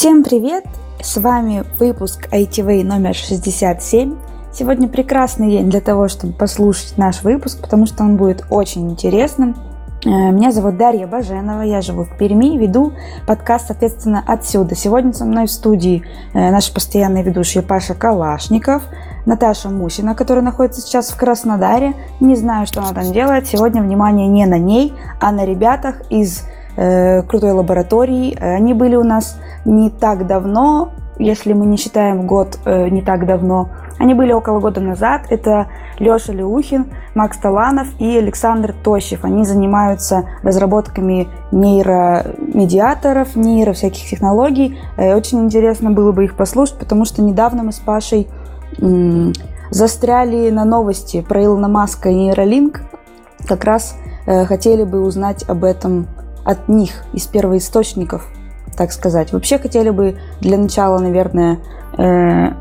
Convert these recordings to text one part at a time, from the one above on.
Всем привет! С вами выпуск ITV номер 67. Сегодня прекрасный день для того, чтобы послушать наш выпуск, потому что он будет очень интересным. Э, меня зовут Дарья Баженова, я живу в Перми, веду подкаст, соответственно, отсюда. Сегодня со мной в студии э, наши постоянные ведущие Паша Калашников, Наташа Мусина, которая находится сейчас в Краснодаре. Не знаю, что она там делает. Сегодня внимание не на ней, а на ребятах из крутой лаборатории. Они были у нас не так давно, если мы не считаем год э, не так давно. Они были около года назад. Это Леша Леухин, Макс Таланов и Александр Тощев. Они занимаются разработками нейромедиаторов, нейро всяких технологий. Э, очень интересно было бы их послушать, потому что недавно мы с Пашей м- застряли на новости про Илона Маска и нейролинк. Как раз э, хотели бы узнать об этом от них, из первоисточников, так сказать. Вообще хотели бы для начала, наверное, э,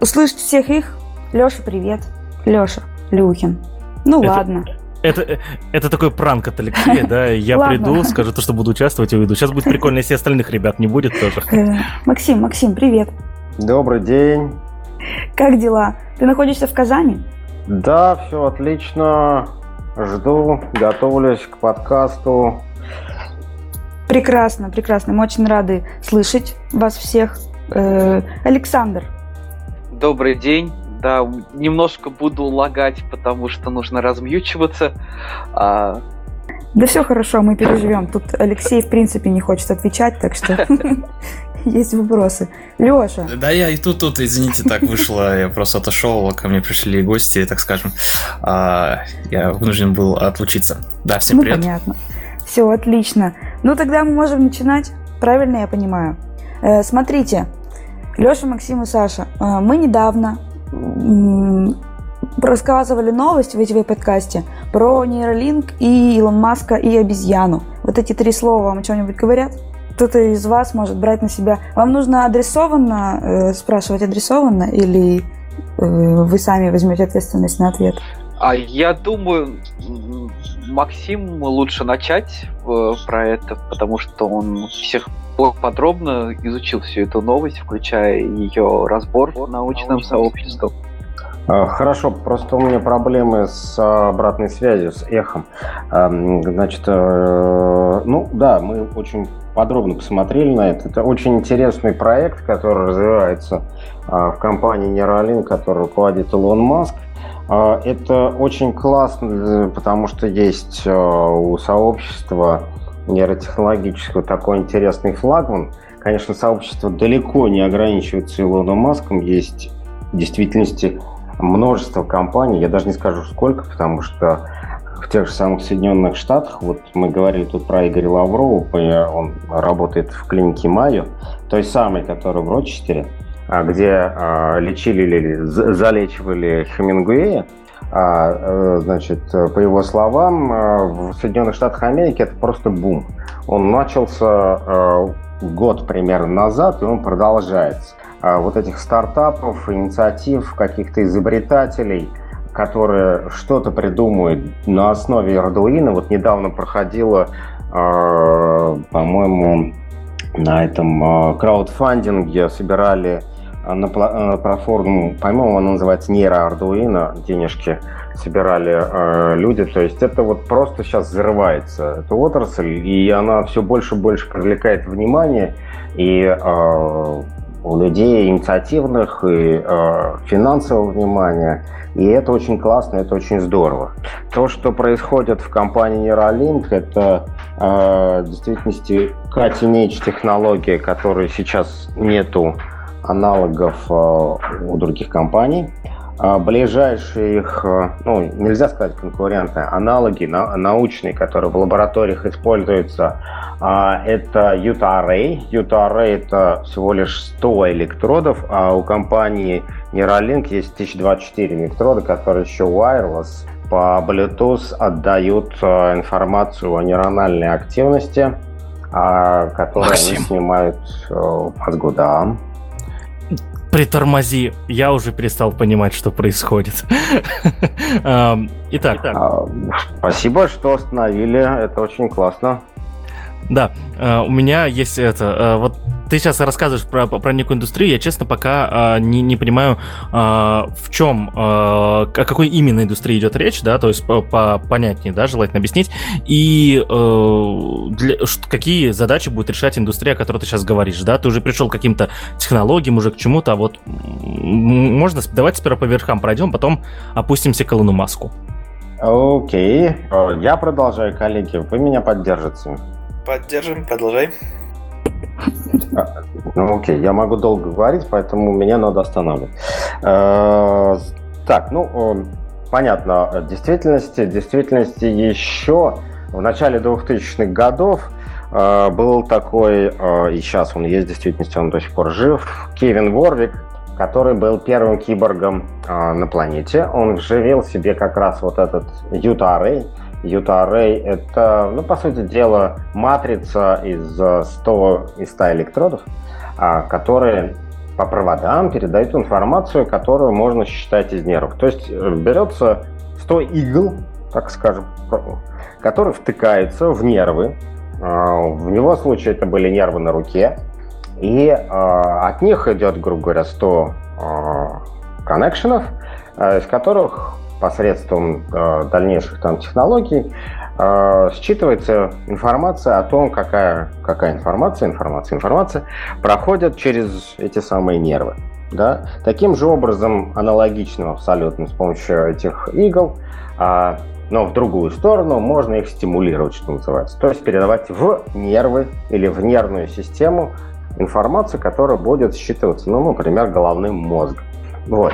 услышать всех их. Леша, привет. Леша Люхин. Ну это, ладно. Это, это такой пранк от Алексея, да? Я приду, скажу то, что буду участвовать и уйду. Сейчас будет прикольно, если остальных ребят не будет тоже. Э, Максим, Максим, привет. Добрый день. Как дела? Ты находишься в Казани? Да, все отлично. Жду, готовлюсь к подкасту. Прекрасно, прекрасно. Мы очень рады слышать вас всех. Э, Александр. Добрый день. Да, немножко буду лагать, потому что нужно размьючиваться. А... Да все хорошо, мы переживем. Тут Алексей, в принципе, не хочет отвечать, так что есть вопросы. Леша. Да я и тут, тут, извините, так вышло. Я просто отошел, ко мне пришли гости, так скажем. А, я вынужден был отлучиться. Да, всем ну, привет. понятно. Все, отлично. Ну, тогда мы можем начинать. Правильно я понимаю? Э, смотрите, Леша, Максим и Саша, э, мы недавно рассказывали новость в ЭТВ подкасте про нейролинк и Илон Маска и обезьяну. Вот эти три слова вам о чем-нибудь говорят? Кто-то из вас может брать на себя. Вам нужно адресованно э, спрашивать адресованно или э, вы сами возьмете ответственность на ответ? А я думаю, Максим лучше начать э, про это, потому что он всех подробно изучил всю эту новость, включая ее разбор научным сообществом. А, хорошо, просто у меня проблемы с обратной связью, с эхом. Значит, э, ну да, мы очень подробно посмотрели на это. Это очень интересный проект, который развивается а, в компании Neuralink, который руководит Илон Маск. А, это очень классно, потому что есть у сообщества нейротехнологического такой интересный флагман. Конечно, сообщество далеко не ограничивается Илоном Маском. Есть в действительности множество компаний, я даже не скажу сколько, потому что в тех же самых Соединенных Штатах, вот мы говорили тут про Игоря Лаврова, он работает в клинике Майо, той самой, которая в Рочестере, где а, лечили или залечивали Хемингуэя, а, э, значит, по его словам, э, в Соединенных Штатах Америки это просто бум. Он начался э, год примерно назад, и он продолжается. Вот этих стартапов, инициатив, каких-то изобретателей, которые что-то придумают на основе Arduino. Вот недавно проходила, по-моему, на этом краудфандинге собирали на платформу, по-моему, она называется Нейро Ардуино, денежки собирали э, люди. То есть это вот просто сейчас взрывается, эта отрасль, и она все больше и больше привлекает внимание. И э, у людей инициативных и э, финансового внимания. И это очень классно, это очень здорово. То, что происходит в компании Neuralink, это э, в действительности cutting-edge технология, которой сейчас нету аналогов э, у других компаний. А ближайшие их, э, ну, нельзя сказать конкуренты, аналоги научные, которые в лабораториях используются, а, это Utah Array. Utah Array это всего лишь 100 электродов, а у компании Neuralink есть 1024 электрода, которые еще wireless по Bluetooth отдают э, информацию о нейрональной активности, а, которую Максим. они снимают в мозгу, да притормози, я уже перестал понимать, что происходит. Итак. А, спасибо, что остановили, это очень классно. Да, а, у меня есть это, а, вот ты сейчас рассказываешь про, про некую индустрию, я, честно, пока а, не, не понимаю, а, в чем, а, о какой именно индустрии идет речь, да, то есть по, по, понятнее, да, желательно объяснить, и а, для, какие задачи будет решать индустрия, о которой ты сейчас говоришь, да, ты уже пришел к каким-то технологиям, уже к чему-то, а вот можно, давайте сперва по верхам пройдем, потом опустимся к Илону Маску. Окей, я продолжаю, коллеги, вы меня поддержите. Поддержим, продолжай. Ну, окей, я могу долго говорить, поэтому меня надо останавливать. Э, так, ну, понятно, в действительности, действительности еще в начале 2000-х годов э, был такой, э, и сейчас он есть, в действительности он до сих пор жив, Кевин Ворвик, который был первым киборгом на планете. Он вживил себе как раз вот этот Юта-Арray, Utah Array — это, ну, по сути дела, матрица из 100, из 100 электродов, а, которые по проводам передают информацию, которую можно считать из нервов. То есть э, берется 100 игл, так скажем, которые втыкаются в нервы. А, в него случае это были нервы на руке. И а, от них идет, грубо говоря, 100 коннекшенов, из которых посредством э, дальнейших там технологий э, считывается информация о том, какая, какая информация, информация, информация проходит через эти самые нервы. Да? Таким же образом, аналогичным абсолютно с помощью этих игл, а, но в другую сторону можно их стимулировать, что называется. То есть передавать в нервы или в нервную систему информацию, которая будет считываться, ну, например, головным мозгом. Вот.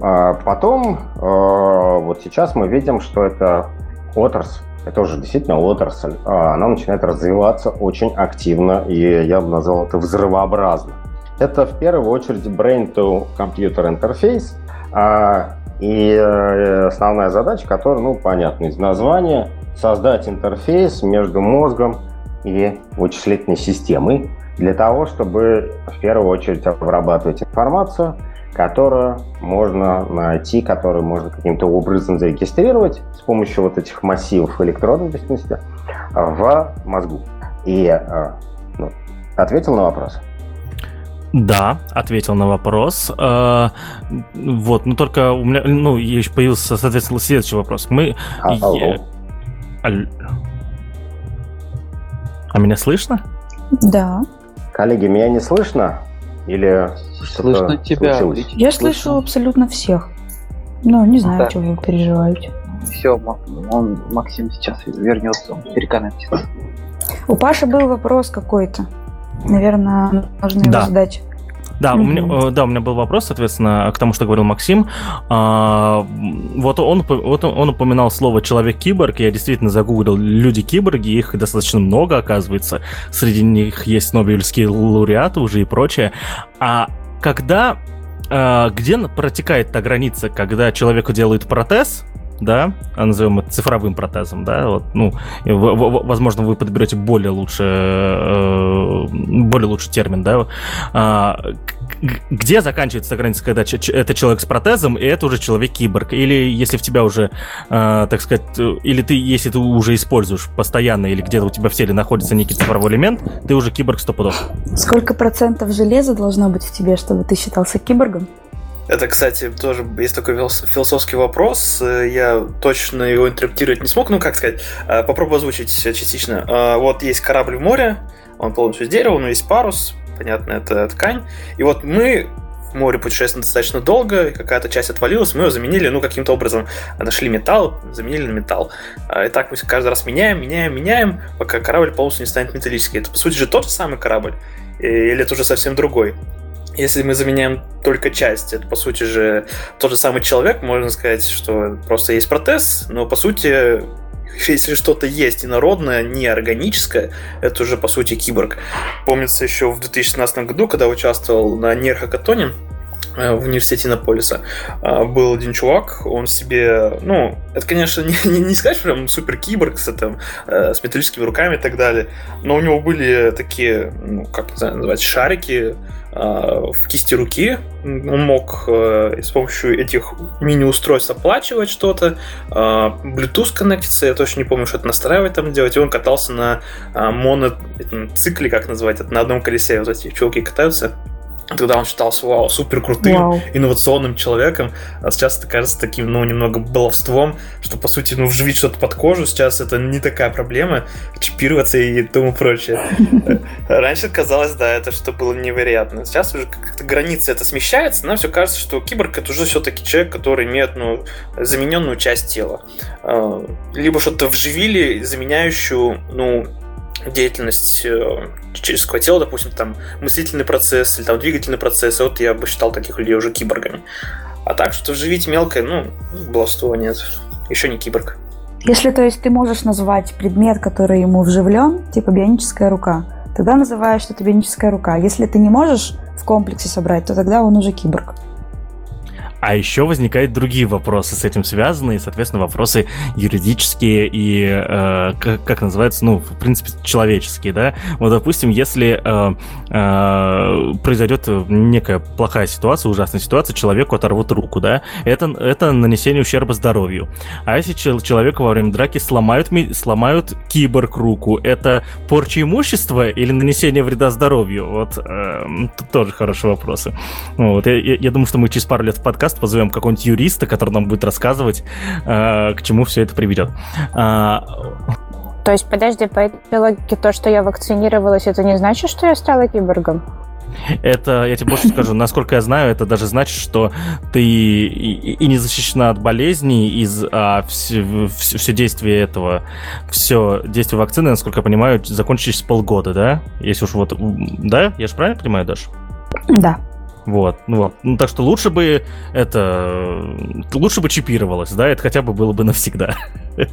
А а потом, а, вот сейчас мы видим, что это отрасль, это уже действительно отрасль, а она начинает развиваться очень активно, и я бы назвал это взрывообразно. Это в первую очередь brain-to-computer interface, и э, основная задача, которая, ну, понятна из названия, создать интерфейс между мозгом и вычислительной системой для того, чтобы в первую очередь обрабатывать информацию – которую можно найти, которую можно каким-то образом зарегистрировать с помощью вот этих массивов электродов, в действительности, в мозгу. И э, ну, ответил на вопрос. Да, ответил на вопрос. А, вот, но только у меня, ну, еще появился, соответственно, следующий вопрос. Мы... А, алло. а меня слышно? Да. Коллеги, меня не слышно? Или Слышно тебя. Случилось? Я слышу абсолютно всех. Ну, не знаю, да. что вы переживаете. Все, он, Максим сейчас вернется, переконнектится. У Паши был вопрос какой-то. Наверное, нужно да. его задать. Да, mm-hmm. у меня, да, у меня был вопрос, соответственно, к тому, что говорил Максим. А, вот, он, вот он упоминал слово «человек-киборг», я действительно загуглил люди-киборги, их достаточно много, оказывается. Среди них есть нобелевские лауреаты уже и прочее. А когда а, где протекает та граница, когда человеку делают протез, да, а назовем это цифровым протезом, да, вот, ну, возможно, вы подберете более лучше, э, более лучший термин, да, а, где заканчивается граница, когда это человек с протезом, и это уже человек-киборг, или если в тебя уже, а, так сказать, или ты, если ты уже используешь постоянно, или где-то у тебя в теле находится некий цифровой элемент, ты уже киборг сто пудов. Сколько процентов железа должно быть в тебе, чтобы ты считался киборгом? Это, кстати, тоже есть такой философский вопрос. Я точно его интерпретировать не смог. Ну, как сказать, э, попробую озвучить частично. Э, вот есть корабль в море, он полностью из дерева, но есть парус, понятно, это ткань. И вот мы в море путешествуем достаточно долго, какая-то часть отвалилась, мы ее заменили, ну, каким-то образом нашли металл, заменили на металл. Э, и так мы каждый раз меняем, меняем, меняем, пока корабль полностью не станет металлический. Это, по сути же, тот же самый корабль, или это уже совсем другой если мы заменяем только часть, это по сути же тот же самый человек, можно сказать, что просто есть протез, но по сути если что-то есть инородное, неорганическое, это уже по сути киборг. Помнится еще в 2017 году, когда участвовал на нейрохакатоне, Э, в университете Иннополиса. А, был один чувак, он себе, ну, это, конечно, не, не, не сказать, прям супер киборг с, там, э, с металлическими руками и так далее, но у него были такие, ну, как называть, шарики в кисти руки. Мог э, с помощью этих мини-устройств оплачивать что-то, Bluetooth коннектиться, я точно не помню, что это настраивать там делать, и он катался на моноцикле, как называть это, на одном колесе, вот эти чуваки катаются, Тогда он считался, вау, супер крутым, вау. инновационным человеком, а сейчас это кажется таким, ну, немного баловством, что, по сути, ну, вживить что-то под кожу сейчас это не такая проблема, чипироваться и тому прочее. Раньше казалось, да, это что было невероятно. Сейчас уже как-то граница это смещается, нам все кажется, что киборг это уже все-таки человек, который имеет, ну, замененную часть тела. А, либо что-то вживили, заменяющую, ну, деятельность э, человеческого тела, допустим, там мыслительный процесс или там двигательный процесс, вот я бы считал таких людей уже киборгами. А так, что вживить мелкое, ну, баловство нет. Еще не киборг. Если, то есть, ты можешь назвать предмет, который ему вживлен, типа бионическая рука, тогда называешь, это бионическая рука. Если ты не можешь в комплексе собрать, то тогда он уже киборг. А еще возникают другие вопросы с этим связанные, соответственно, вопросы юридические и, э, как, как называется, ну, в принципе, человеческие, да. Вот, допустим, если э, э, произойдет некая плохая ситуация, ужасная ситуация, человеку оторвут руку, да, это, это нанесение ущерба здоровью. А если человеку во время драки сломают, сломают киборг руку, это порча имущества или нанесение вреда здоровью? Вот, э, тоже хорошие вопросы. Вот, я, я, я думаю, что мы через пару лет в подкаст подкаст позовем какого-нибудь юриста, который нам будет рассказывать, э, к чему все это приведет. А, то есть, подожди, по этой логике, то, что я вакцинировалась, это не значит, что я стала киборгом? Это, я тебе больше скажу, насколько я знаю, это даже значит, что ты и, и не защищена от болезней, из а, все, все, все действие этого, все действие вакцины, насколько я понимаю, закончились через полгода, да? Если уж вот, да? Я же правильно понимаю, Даш? Да. Вот, ну. Ну, так что лучше бы это... Лучше бы чипировалось, да, это хотя бы было бы навсегда.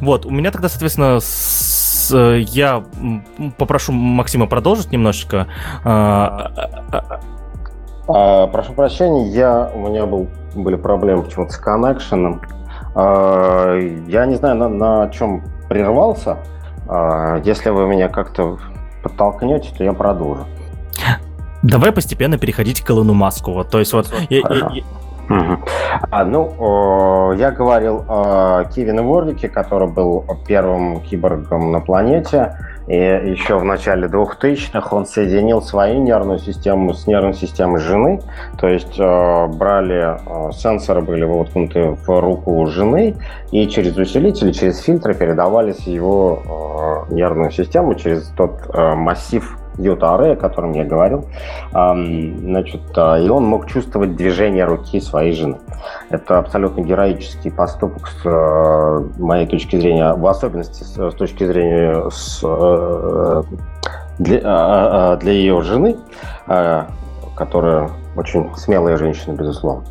Вот, у меня тогда, соответственно, я попрошу Максима продолжить немножечко. А, а, а, прошу прощения, я, у меня был, были проблемы почему-то с коннекшеном. Я не знаю, на, на чем прервался. Если вы меня как-то подтолкнете, то я продолжу. Давай постепенно переходить к Илону Маску. Вот, то есть вот... Я, я, я... Угу. А, ну, о, я говорил о Кевине Ворвике, который был первым киборгом на планете. И еще в начале 2000-х он соединил свою нервную систему с нервной системой жены. То есть э, брали, э, сенсоры были воткнуты в руку жены, и через усилители, через фильтры передавались его э, нервную систему через тот э, массив Йота о котором я говорил, значит, а, и он мог чувствовать движение руки своей жены. Это абсолютно героический поступок с э, моей точки зрения, в особенности с, с точки зрения с, э, для, а, а, для ее жены, которая очень смелая женщина, безусловно.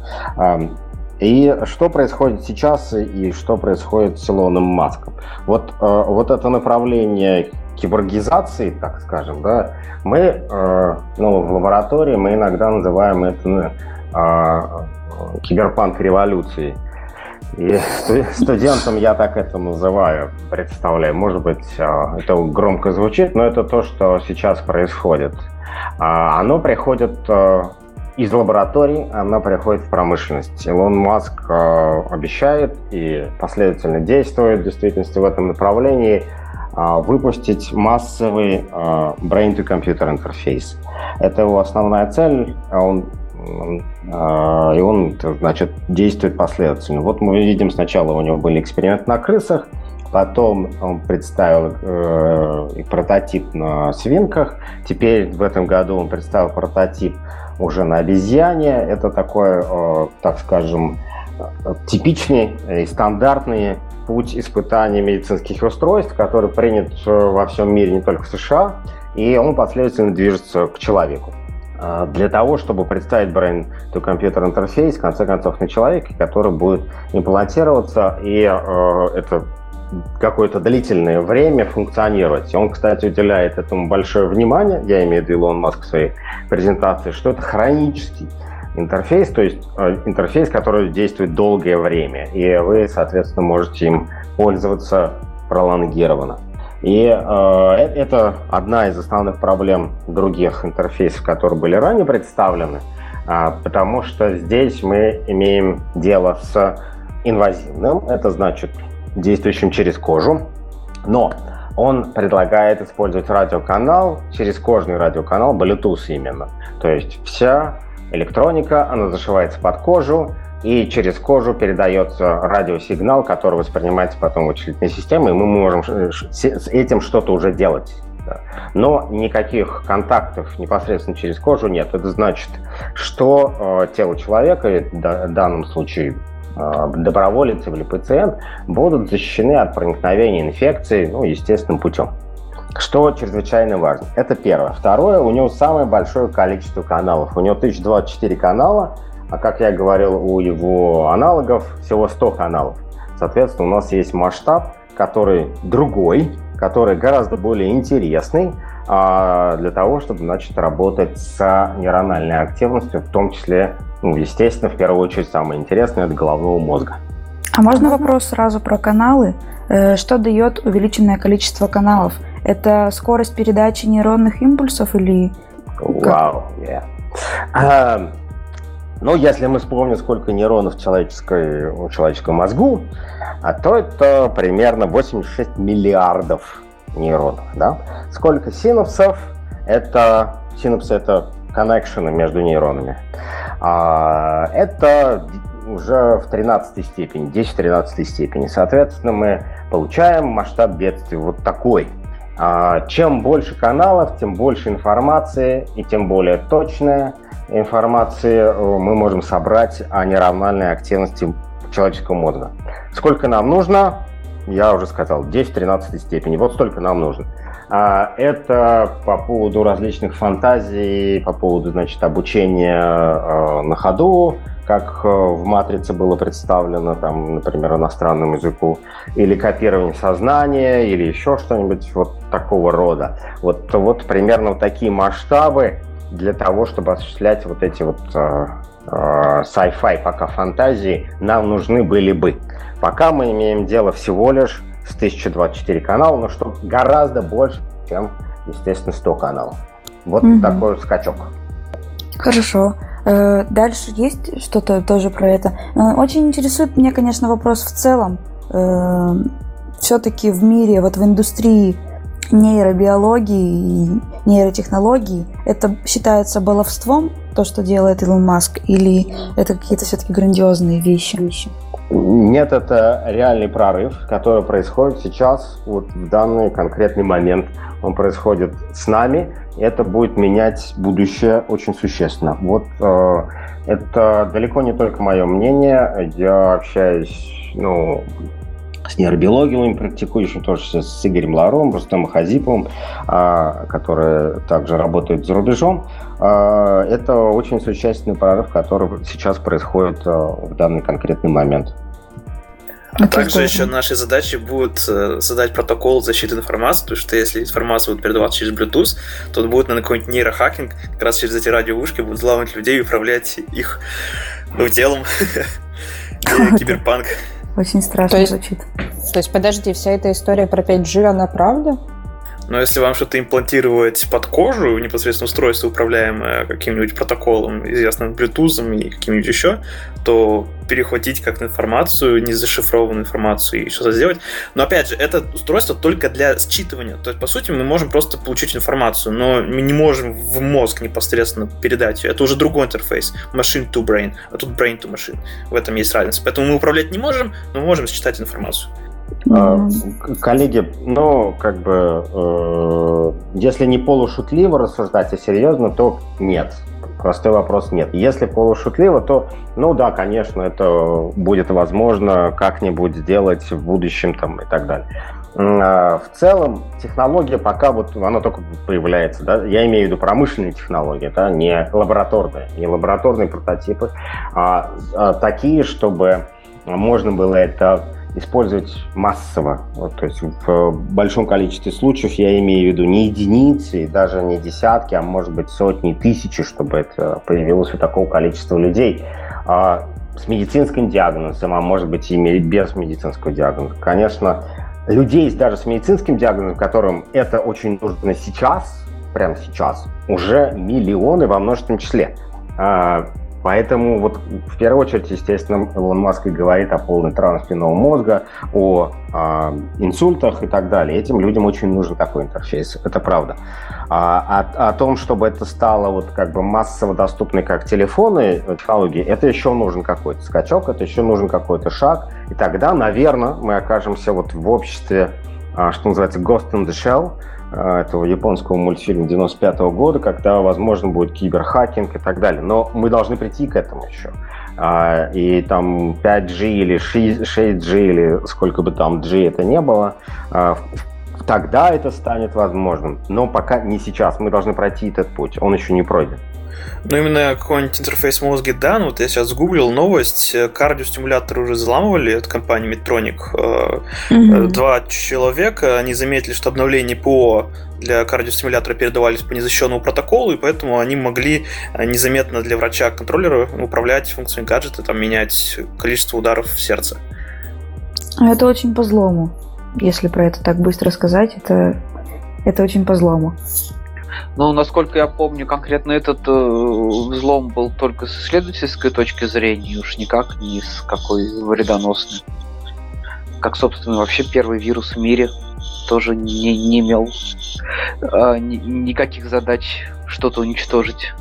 И что происходит сейчас и что происходит с Илоном Маском? Вот, э, вот это направление киборгизации, так скажем, да, мы э, ну, в лаборатории мы иногда называем это э, киберпанк-революцией. И студентам я так это называю, представляю. Может быть, э, это громко звучит, но это то, что сейчас происходит. А, оно приходит э, из лабораторий, оно приходит в промышленность. Илон Маск э, обещает и последовательно действует в действительности в этом направлении – выпустить массовый а, brain-to-computer интерфейс. Это его основная цель, а он, и он, значит, действует последовательно. Вот мы видим, сначала у него были эксперименты на крысах, Потом он представил э, прототип на свинках. Теперь в этом году он представил прототип уже на обезьяне. Это такой, э, так скажем, типичный и стандартный путь испытания медицинских устройств, который принят э, во всем мире, не только в США, и он последовательно движется к человеку. А, для того, чтобы представить brain to computer интерфейс, в конце концов, на человеке, который будет имплантироваться, и э, это какое-то длительное время функционировать. Он, кстати, уделяет этому большое внимание, я имею в виду Илон Маск в своей презентации, что это хронический интерфейс, то есть э, интерфейс, который действует долгое время, и вы, соответственно, можете им пользоваться пролонгированно. И э, это одна из основных проблем других интерфейсов, которые были ранее представлены, э, потому что здесь мы имеем дело с инвазивным, это значит действующим через кожу, но он предлагает использовать радиоканал, через кожный радиоканал, Bluetooth именно. То есть вся электроника, она зашивается под кожу, и через кожу передается радиосигнал, который воспринимается потом вычислительной системой, и мы можем с этим что-то уже делать. Но никаких контактов непосредственно через кожу нет. Это значит, что э, тело человека, в данном случае э, доброволец или пациент, будут защищены от проникновения инфекции ну, естественным путем что чрезвычайно важно. Это первое. Второе, у него самое большое количество каналов. У него 1024 канала, а как я говорил, у его аналогов всего 100 каналов. Соответственно, у нас есть масштаб, который другой, который гораздо более интересный а, для того, чтобы значит, работать с нейрональной активностью, в том числе, ну, естественно, в первую очередь, самое интересное – это головного мозга. А можно вопрос сразу про каналы? Э, что дает увеличенное количество каналов? Это скорость передачи нейронных импульсов или... Вау, wow, yeah. uh, ну, если мы вспомним, сколько нейронов в, человеческой, в человеческом мозгу, а то это примерно 86 миллиардов нейронов. Да? Сколько синапсов? Это синапсы это коннекшены между нейронами. А, это уже в 13 степени, 10-13 степени. Соответственно, мы получаем масштаб бедствия вот такой – чем больше каналов, тем больше информации и тем более точная информации э, мы можем собрать о неравномерной активности человеческого мозга. Сколько нам нужно? Я уже сказал, 10-13 степени. Вот столько нам нужно. А, это по поводу различных фантазий, по поводу значит, обучения э, на ходу, как э, в «Матрице» было представлено, там, например, иностранному языку, или копирование сознания, или еще что-нибудь вот такого рода. Вот, вот примерно вот такие масштабы для того, чтобы осуществлять вот эти вот э, э, sci-fi, пока фантазии, нам нужны были бы. Пока мы имеем дело всего лишь с 1024 канала, но что гораздо больше, чем, естественно, 100 каналов. Вот mm-hmm. такой скачок. Хорошо. Э, дальше есть что-то тоже про это. Э, очень интересует меня, конечно, вопрос в целом. Э, Все-таки в мире, вот в индустрии нейробиологии и нейротехнологий, это считается баловством, то, что делает Илон Маск, или это какие-то все-таки грандиозные вещи? Нет, это реальный прорыв, который происходит сейчас, вот в данный конкретный момент. Он происходит с нами, это будет менять будущее очень существенно. Вот э, это далеко не только мое мнение. Я общаюсь, ну, с нейробиологией практикующим, тоже с Игорем Ларом, Рустемом Хазиповым, а, которые также работают за рубежом. А, это очень существенный прорыв, который сейчас происходит а, в данный конкретный момент. А также еще нашей задачей будет э, задать протокол защиты информации, потому что если информация будет передаваться через Bluetooth, то он будет на какой-нибудь нейрохакинг, как раз через эти радиовышки будут взламывать людей и управлять их ну, телом. Киберпанк. Очень страшно звучит. То есть, подожди, вся эта история про 5G, она правда? Но если вам что-то имплантировать под кожу, непосредственно устройство, управляемое каким-нибудь протоколом, известным Bluetooth и каким-нибудь еще, то перехватить как-то информацию, незашифрованную информацию и что-то сделать. Но опять же, это устройство только для считывания. То есть, по сути, мы можем просто получить информацию, но мы не можем в мозг непосредственно передать ее. Это уже другой интерфейс. Machine to brain, а тут brain to machine. В этом есть разница. Поэтому мы управлять не можем, но мы можем считать информацию. Mm-hmm. Коллеги, ну, как бы, э, если не полушутливо рассуждать, а серьезно, то нет. Простой вопрос нет. Если полушутливо, то, ну да, конечно, это будет возможно как-нибудь сделать в будущем там и так далее. А в целом технология пока вот она только появляется, да, я имею в виду промышленные технологии, да, не лабораторные, не лабораторные прототипы, а, а такие, чтобы можно было это использовать массово. Вот, то есть в большом количестве случаев я имею в виду не единицы, даже не десятки, а может быть сотни, тысячи, чтобы это появилось у такого количества людей. А с медицинским диагнозом, а может быть и без медицинского диагноза. Конечно, людей даже с медицинским диагнозом, которым это очень нужно сейчас, прямо сейчас, уже миллионы во множественном числе. А, Поэтому вот в первую очередь, естественно, Илон Маск и говорит о полной травме спинного мозга, о э, инсультах и так далее. Этим людям очень нужен такой интерфейс, это правда. А, о, о том, чтобы это стало вот как бы массово доступной как телефоны, э, технологии, это еще нужен какой-то скачок, это еще нужен какой-то шаг. И тогда, наверное, мы окажемся вот в обществе, э, что называется, Ghost in the Shell, этого японского мультфильма 95 -го года, когда, возможно, будет киберхакинг и так далее. Но мы должны прийти к этому еще. А, и там 5G или 6G или сколько бы там G это не было, а, тогда это станет возможным. Но пока не сейчас. Мы должны пройти этот путь. Он еще не пройден. Ну, именно какой-нибудь интерфейс мозга, да, ну вот я сейчас гуглил новость, э, кардиостимуляторы уже взламывали от компании Medtronic. Mm-hmm. Два человека, они заметили, что обновления ПО для кардиостимулятора передавались по незащищенному протоколу, и поэтому они могли незаметно для врача-контроллера управлять функциями гаджета, там, менять количество ударов в сердце. Это очень по злому. Если про это так быстро сказать, это, это очень по злому. Ну, насколько я помню, конкретно этот э, взлом был только с исследовательской точки зрения, уж никак не с какой вредоносной. Как, собственно, вообще первый вирус в мире тоже не, не имел э, ни, никаких задач что-то уничтожить.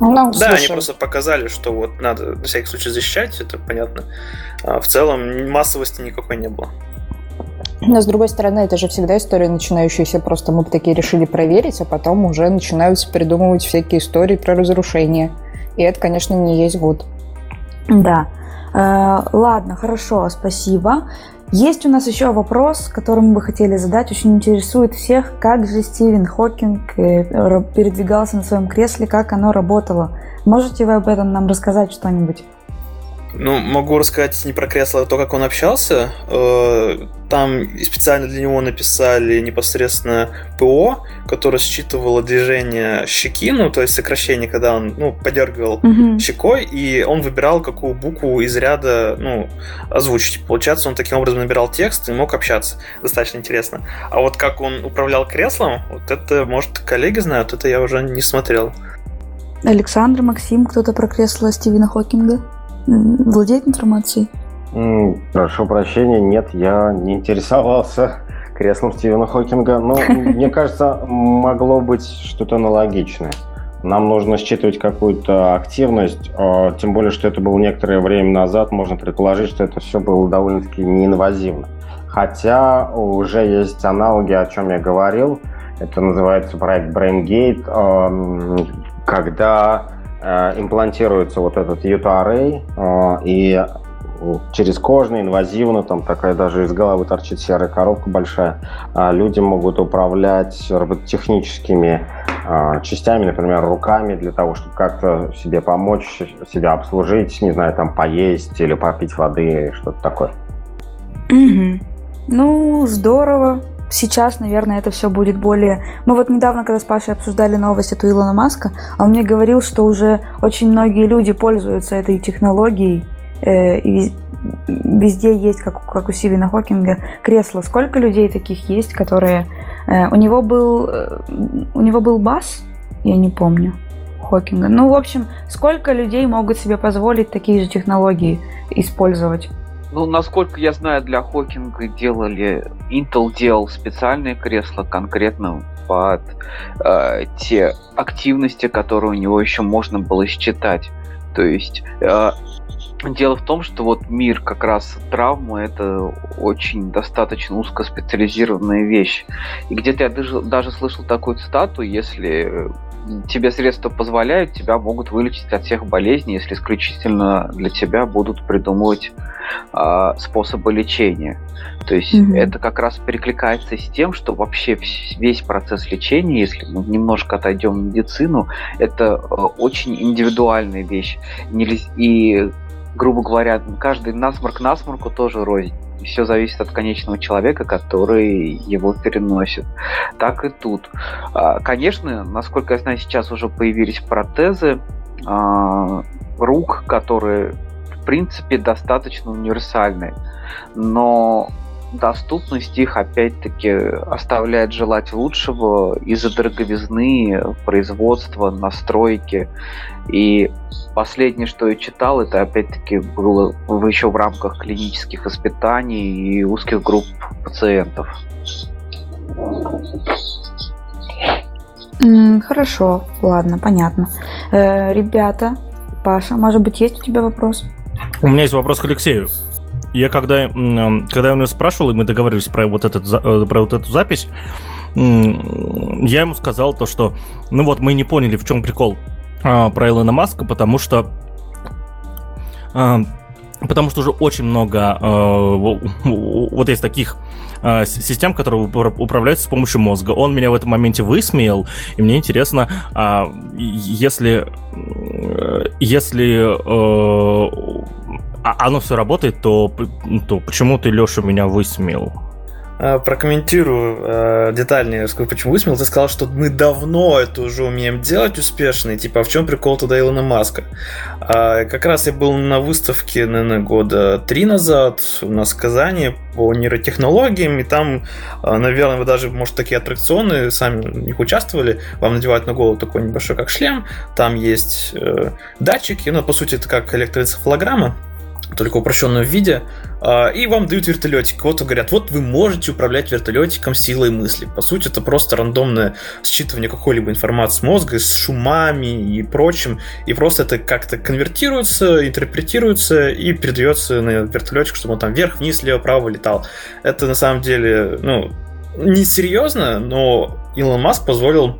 Ну, да, они просто показали, что вот надо на всякий случай защищать, это понятно. А в целом массовости никакой не было. Но, с другой стороны, это же всегда история начинающаяся. Просто мы бы такие решили проверить, а потом уже начинаются придумывать всякие истории про разрушение. И это, конечно, не есть год. Да. Э, ладно, хорошо, спасибо. Есть у нас еще вопрос, который мы бы хотели задать. Очень интересует всех, как же Стивен Хокинг э, передвигался на своем кресле, как оно работало. Можете вы об этом нам рассказать что-нибудь? Ну, могу рассказать не про кресло, а то, как он общался. Э, там специально для него написали непосредственно ПО, которое считывало движение щеки, ну, то есть сокращение, когда он, ну, подергивал mm-hmm. щекой, и он выбирал, какую букву из ряда, ну, озвучить. Получается, он таким образом набирал текст и мог общаться. Достаточно интересно. А вот как он управлял креслом, вот это, может, коллеги знают, это я уже не смотрел. Александр, Максим, кто-то про кресло Стивена Хокинга? Владеет информацией? Прошу прощения, нет, я не интересовался креслом Стивена Хокинга, но мне кажется, могло быть что-то аналогичное. Нам нужно считывать какую-то активность, а, тем более, что это было некоторое время назад, можно предположить, что это все было довольно-таки неинвазивно. Хотя уже есть аналоги, о чем я говорил. Это называется проект BrainGate, когда имплантируется вот этот UTA-арray, э, и через кожный, инвазивно, там такая даже из головы торчит серая коробка большая. А люди могут управлять робототехническими э, частями, например, руками для того, чтобы как-то себе помочь, себя обслужить, не знаю, там поесть или попить воды, что-то такое. Ну, здорово сейчас, наверное, это все будет более... Мы вот недавно, когда с Пашей обсуждали новость от Илона Маска, он мне говорил, что уже очень многие люди пользуются этой технологией, э, и везде есть, как, как у Стивена Хокинга, кресло. Сколько людей таких есть, которые... Э, у него был... Э, у него был бас, я не помню, Хокинга. Ну, в общем, сколько людей могут себе позволить такие же технологии использовать? Ну, насколько я знаю, для Хокинга делали... Intel делал специальное кресло конкретно под э, те активности, которые у него еще можно было считать. То есть э, дело в том, что вот мир как раз травмы это очень достаточно узкоспециализированная вещь. И где-то я даже, даже слышал такую цитату, если тебе средства позволяют, тебя могут вылечить от всех болезней, если исключительно для тебя будут придумывать э, способы лечения. То есть mm-hmm. это как раз перекликается с тем, что вообще весь процесс лечения, если мы немножко отойдем в медицину, это э, очень индивидуальная вещь. И грубо говоря, каждый насморк насморку тоже рознь. Все зависит от конечного человека, который его переносит. Так и тут. А, конечно, насколько я знаю, сейчас уже появились протезы а, рук, которые в принципе достаточно универсальны. Но доступность их опять-таки оставляет желать лучшего из-за дороговизны производства, настройки. И последнее, что я читал, это опять-таки было еще в рамках клинических испытаний и узких групп пациентов. Хорошо, ладно, понятно. Э, ребята, Паша, может быть, есть у тебя вопрос? У меня есть вопрос к Алексею. Я когда, когда я у него спрашивал, и мы договорились про вот, этот, э, про вот эту запись, я ему сказал то, что, ну вот, мы не поняли, в чем прикол а, про Илона Маска, потому что а, потому что уже очень много а, вот есть таких систем, которые управляются с помощью мозга. Он меня в этом моменте высмеял, и мне интересно, если если а оно все работает, то, то почему ты, Леша, меня высмеял? А, прокомментирую э, детальнее, скажу, почему высмеял. Ты сказал, что мы давно это уже умеем делать успешно, и типа, а в чем прикол тогда Илона Маска? А, как раз я был на выставке, наверное, года три назад на сказании по нейротехнологиям, и там, а, наверное, вы даже, может, такие аттракционы сами в них участвовали, вам надевают на голову такой небольшой, как шлем, там есть э, датчики, ну, по сути, это как электроэнцефалограмма, только упрощенном виде, а, и вам дают вертолетик. Вот говорят, вот вы можете управлять вертолетиком силой мысли. По сути, это просто рандомное считывание какой-либо информации с мозга, с шумами и прочим, и просто это как-то конвертируется, интерпретируется и передается на вертолетик, чтобы он там вверх, вниз, лево, право летал. Это на самом деле, ну, не серьезно, но Илон Маск позволил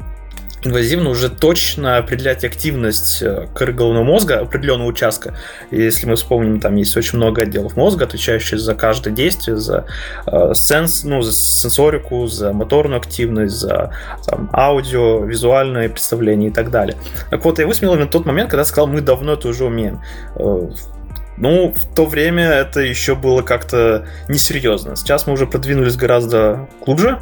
инвазивно уже точно определять активность э, коры головного мозга определенного участка. Если мы вспомним, там есть очень много отделов мозга, отвечающих за каждое действие, за э, сенс, ну, за сенсорику, за моторную активность, за там, аудио, визуальное представление и так далее. Так вот, я высмеял именно тот момент, когда сказал, мы давно это уже умеем. Э, ну, в то время это еще было как-то несерьезно. Сейчас мы уже продвинулись гораздо глубже,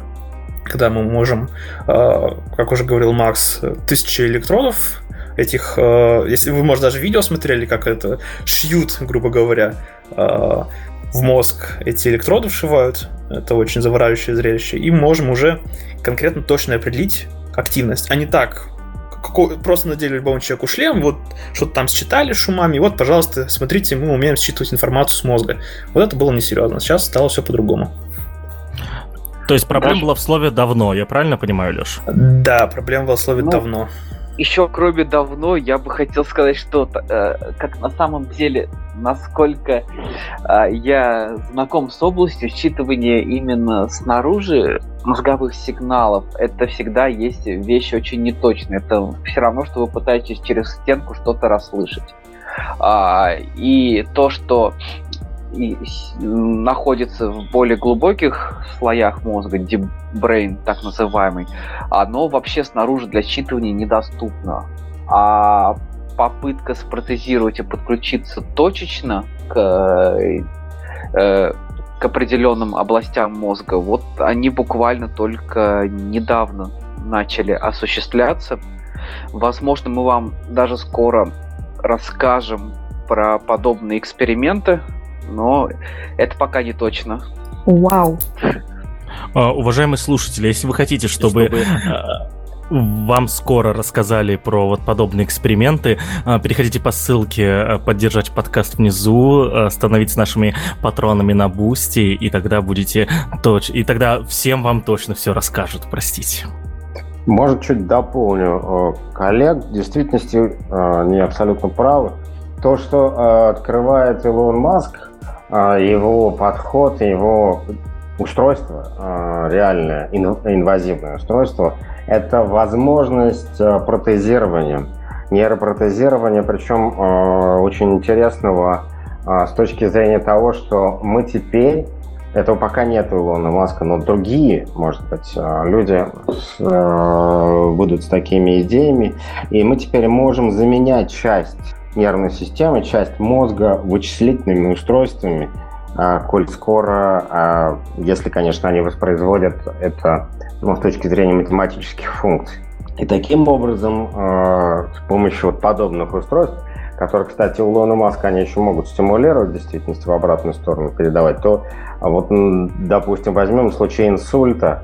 когда мы можем, э, как уже говорил Макс, тысячи электродов этих, э, если вы, может, даже видео смотрели, как это шьют, грубо говоря, э, в мозг эти электроды вшивают, это очень завораживающее зрелище, и можем уже конкретно точно определить активность, а не так, просто надели любому человеку шлем, вот что-то там считали шумами, и вот, пожалуйста, смотрите, мы умеем считывать информацию с мозга. Вот это было несерьезно, сейчас стало все по-другому. То есть проблема Даже... была в слове «давно», я правильно понимаю, Леш? Да, проблема была в слове ну, «давно». Еще кроме давно, я бы хотел сказать, что э, как на самом деле, насколько э, я знаком с областью считывания именно снаружи мозговых сигналов, это всегда есть вещь очень неточная. Это все равно, что вы пытаетесь через стенку что-то расслышать. А, и то, что и находится в более глубоких слоях мозга, deep brain, так называемый, оно вообще снаружи для считывания недоступно. А попытка спротезировать и подключиться точечно к, э, к определенным областям мозга, вот они буквально только недавно начали осуществляться. Возможно, мы вам даже скоро расскажем про подобные эксперименты, но это пока не точно. Вау. Э, уважаемые слушатели, если вы хотите, чтобы, чтобы... Э, вам скоро рассказали про вот подобные эксперименты. Э, переходите по ссылке поддержать подкаст внизу, становитесь нашими патронами на Boosty, и тогда будете точ... и тогда всем вам точно все расскажут, простите. Может, чуть дополню. Коллег в действительности не абсолютно правы. То, что открывает Илон Маск, а, его подход, его устройство, а, реальное инвазивное устройство, это возможность протезирования, нейропротезирования, причем очень интересного с точки зрения того, что мы теперь этого пока нет у Илона Маска, но другие, может быть, люди будут с такими идеями, и мы теперь можем заменять часть нервной системы, часть мозга вычислительными устройствами, а, коль скоро, а, если, конечно, они воспроизводят это ну, с точки зрения математических функций. И таким образом, а, с помощью вот подобных устройств, которые, кстати, у Лона Маска они еще могут стимулировать в действительности в обратную сторону передавать, то вот, допустим, возьмем случай инсульта.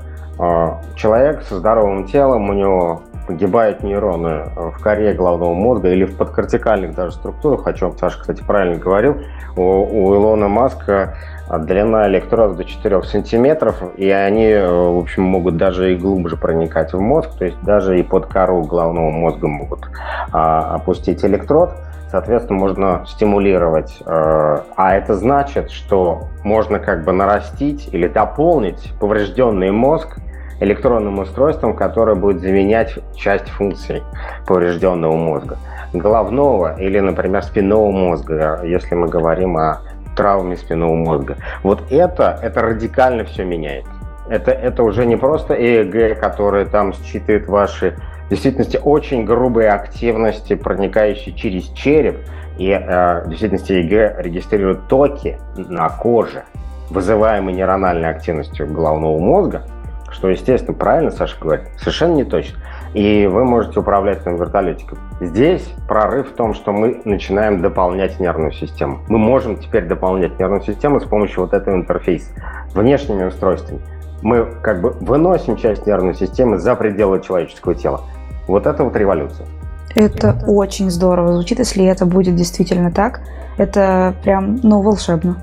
Человек со здоровым телом, у него погибают нейроны в коре головного мозга или в подкортикальных даже структурах, о чем Саша, кстати, правильно говорил. У, у Илона Маска длина электродов до 4 сантиметров, и они, в общем, могут даже и глубже проникать в мозг, то есть даже и под кору головного мозга могут а, опустить электрод. Соответственно, можно стимулировать. А это значит, что можно как бы нарастить или дополнить поврежденный мозг электронным устройством, которое будет заменять часть функций поврежденного мозга. Головного или, например, спинного мозга, если мы говорим о травме спинного мозга. Вот это, это радикально все меняет. Это, это уже не просто ЭЭГ, который там считывает ваши в действительности очень грубые активности, проникающие через череп, и э, в действительности ЭЭГ регистрирует токи на коже, вызываемые нейрональной активностью головного мозга, что, естественно, правильно Саша говорит, совершенно не точно. И вы можете управлять этим вертолетиком. Здесь прорыв в том, что мы начинаем дополнять нервную систему. Мы можем теперь дополнять нервную систему с помощью вот этого интерфейса, внешними устройствами. Мы как бы выносим часть нервной системы за пределы человеческого тела. Вот это вот революция. Это очень здорово звучит, если это будет действительно так. Это прям, ну, волшебно.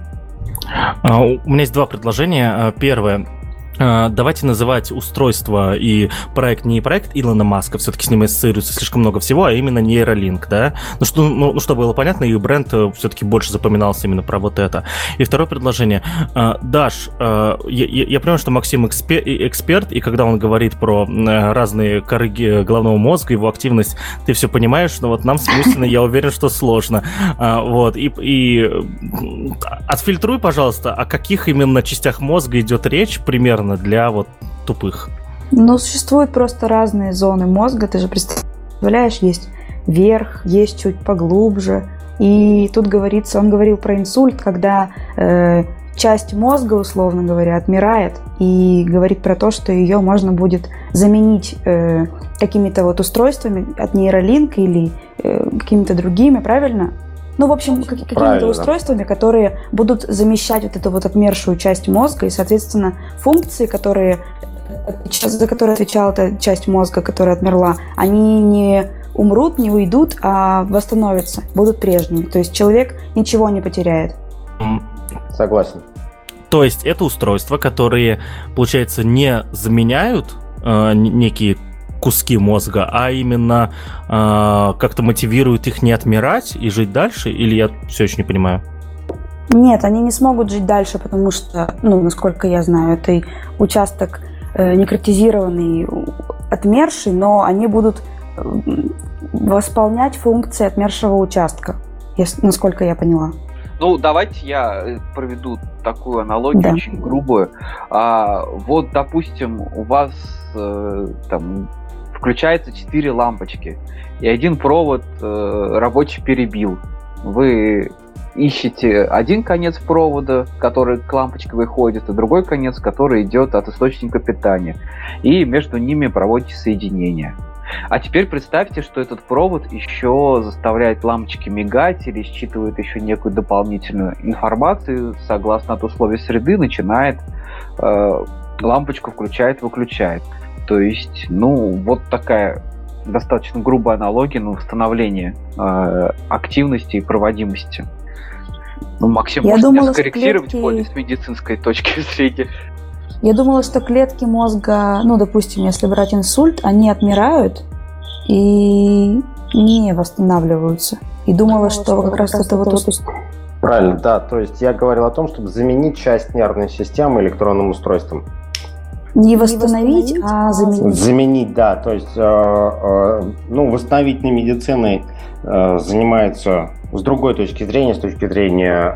А, у меня есть два предложения. А, первое. А, давайте называть устройство и проект не проект Илона Маска, все-таки с ним ассоциируется слишком много всего, а именно нейролинк, да? Ну, что, ну, ну, чтобы было понятно, и бренд э, все-таки больше запоминался именно про вот это. И второе предложение. А, Даш, а, я, я понимаю, что Максим эксперт, и когда он говорит про разные корыги головного мозга, его активность, ты все понимаешь, но вот нам с Мусиной, я уверен, что сложно. Вот, и, и отфильтруй, пожалуйста, о каких именно частях мозга идет речь примерно, наверное, для вот тупых? Ну, существуют просто разные зоны мозга. Ты же представляешь, есть верх, есть чуть поглубже. И тут говорится, он говорил про инсульт, когда э, часть мозга, условно говоря, отмирает и говорит про то, что ее можно будет заменить э, какими-то вот устройствами от нейролинка или э, какими-то другими, правильно? Ну, в общем, какими-то устройствами, которые будут замещать вот эту вот отмершую часть мозга, и, соответственно, функции, которые за которые отвечала эта часть мозга, которая отмерла, они не умрут, не уйдут, а восстановятся, будут прежними. То есть человек ничего не потеряет. Согласен. То есть это устройства, которые, получается, не заменяют э, некие куски мозга, а именно э, как-то мотивирует их не отмирать и жить дальше? Или я все еще не понимаю? Нет, они не смогут жить дальше, потому что, ну, насколько я знаю, это участок э, некротизированный, отмерший, но они будут э, восполнять функции отмершего участка, если, насколько я поняла. Ну, давайте я э, проведу такую аналогию да. очень грубую. А, вот, допустим, у вас э, там включается 4 лампочки, и один провод э, рабочий перебил. Вы ищете один конец провода, который к лампочке выходит, и другой конец, который идет от источника питания. И между ними проводите соединение. А теперь представьте, что этот провод еще заставляет лампочки мигать или считывает еще некую дополнительную информацию, согласно от условий среды, начинает э, лампочку включает-выключает. То есть, ну, вот такая достаточно грубая аналогия на восстановление э, активности и проводимости. Ну, Максим, Я может думала, меня скорректировать клетки... более с медицинской точки зрения? Я думала, что клетки мозга, ну, допустим, если брать инсульт, они отмирают и не восстанавливаются. И думала, думала что, что как раз это вот... Правильно, да. То есть я говорил о том, чтобы заменить часть нервной системы электронным устройством. Не восстановить, не восстановить а заменить. Заменить, да. То есть, э, э, ну, восстановительной медициной э, занимается с другой точки зрения, с точки зрения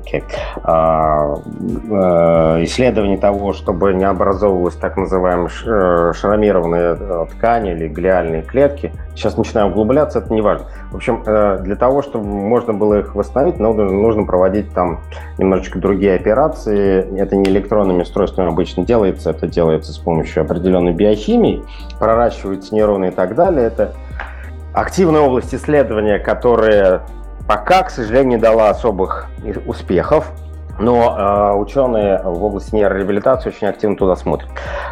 Okay. А, э, исследование того, чтобы не образовывалась так называемые э, шрамированные э, ткани или глиальные клетки. Сейчас начинаем углубляться, это не важно. В общем, для того, чтобы можно было их восстановить, нужно проводить там немножечко другие операции. Это не электронными устройствами обычно делается, это делается с помощью определенной биохимии, проращиваются нейроны и так далее. Это активная область исследования, которая пока, к сожалению, не дала особых успехов. Но э, ученые в области нейрореабилитации очень активно туда смотрят.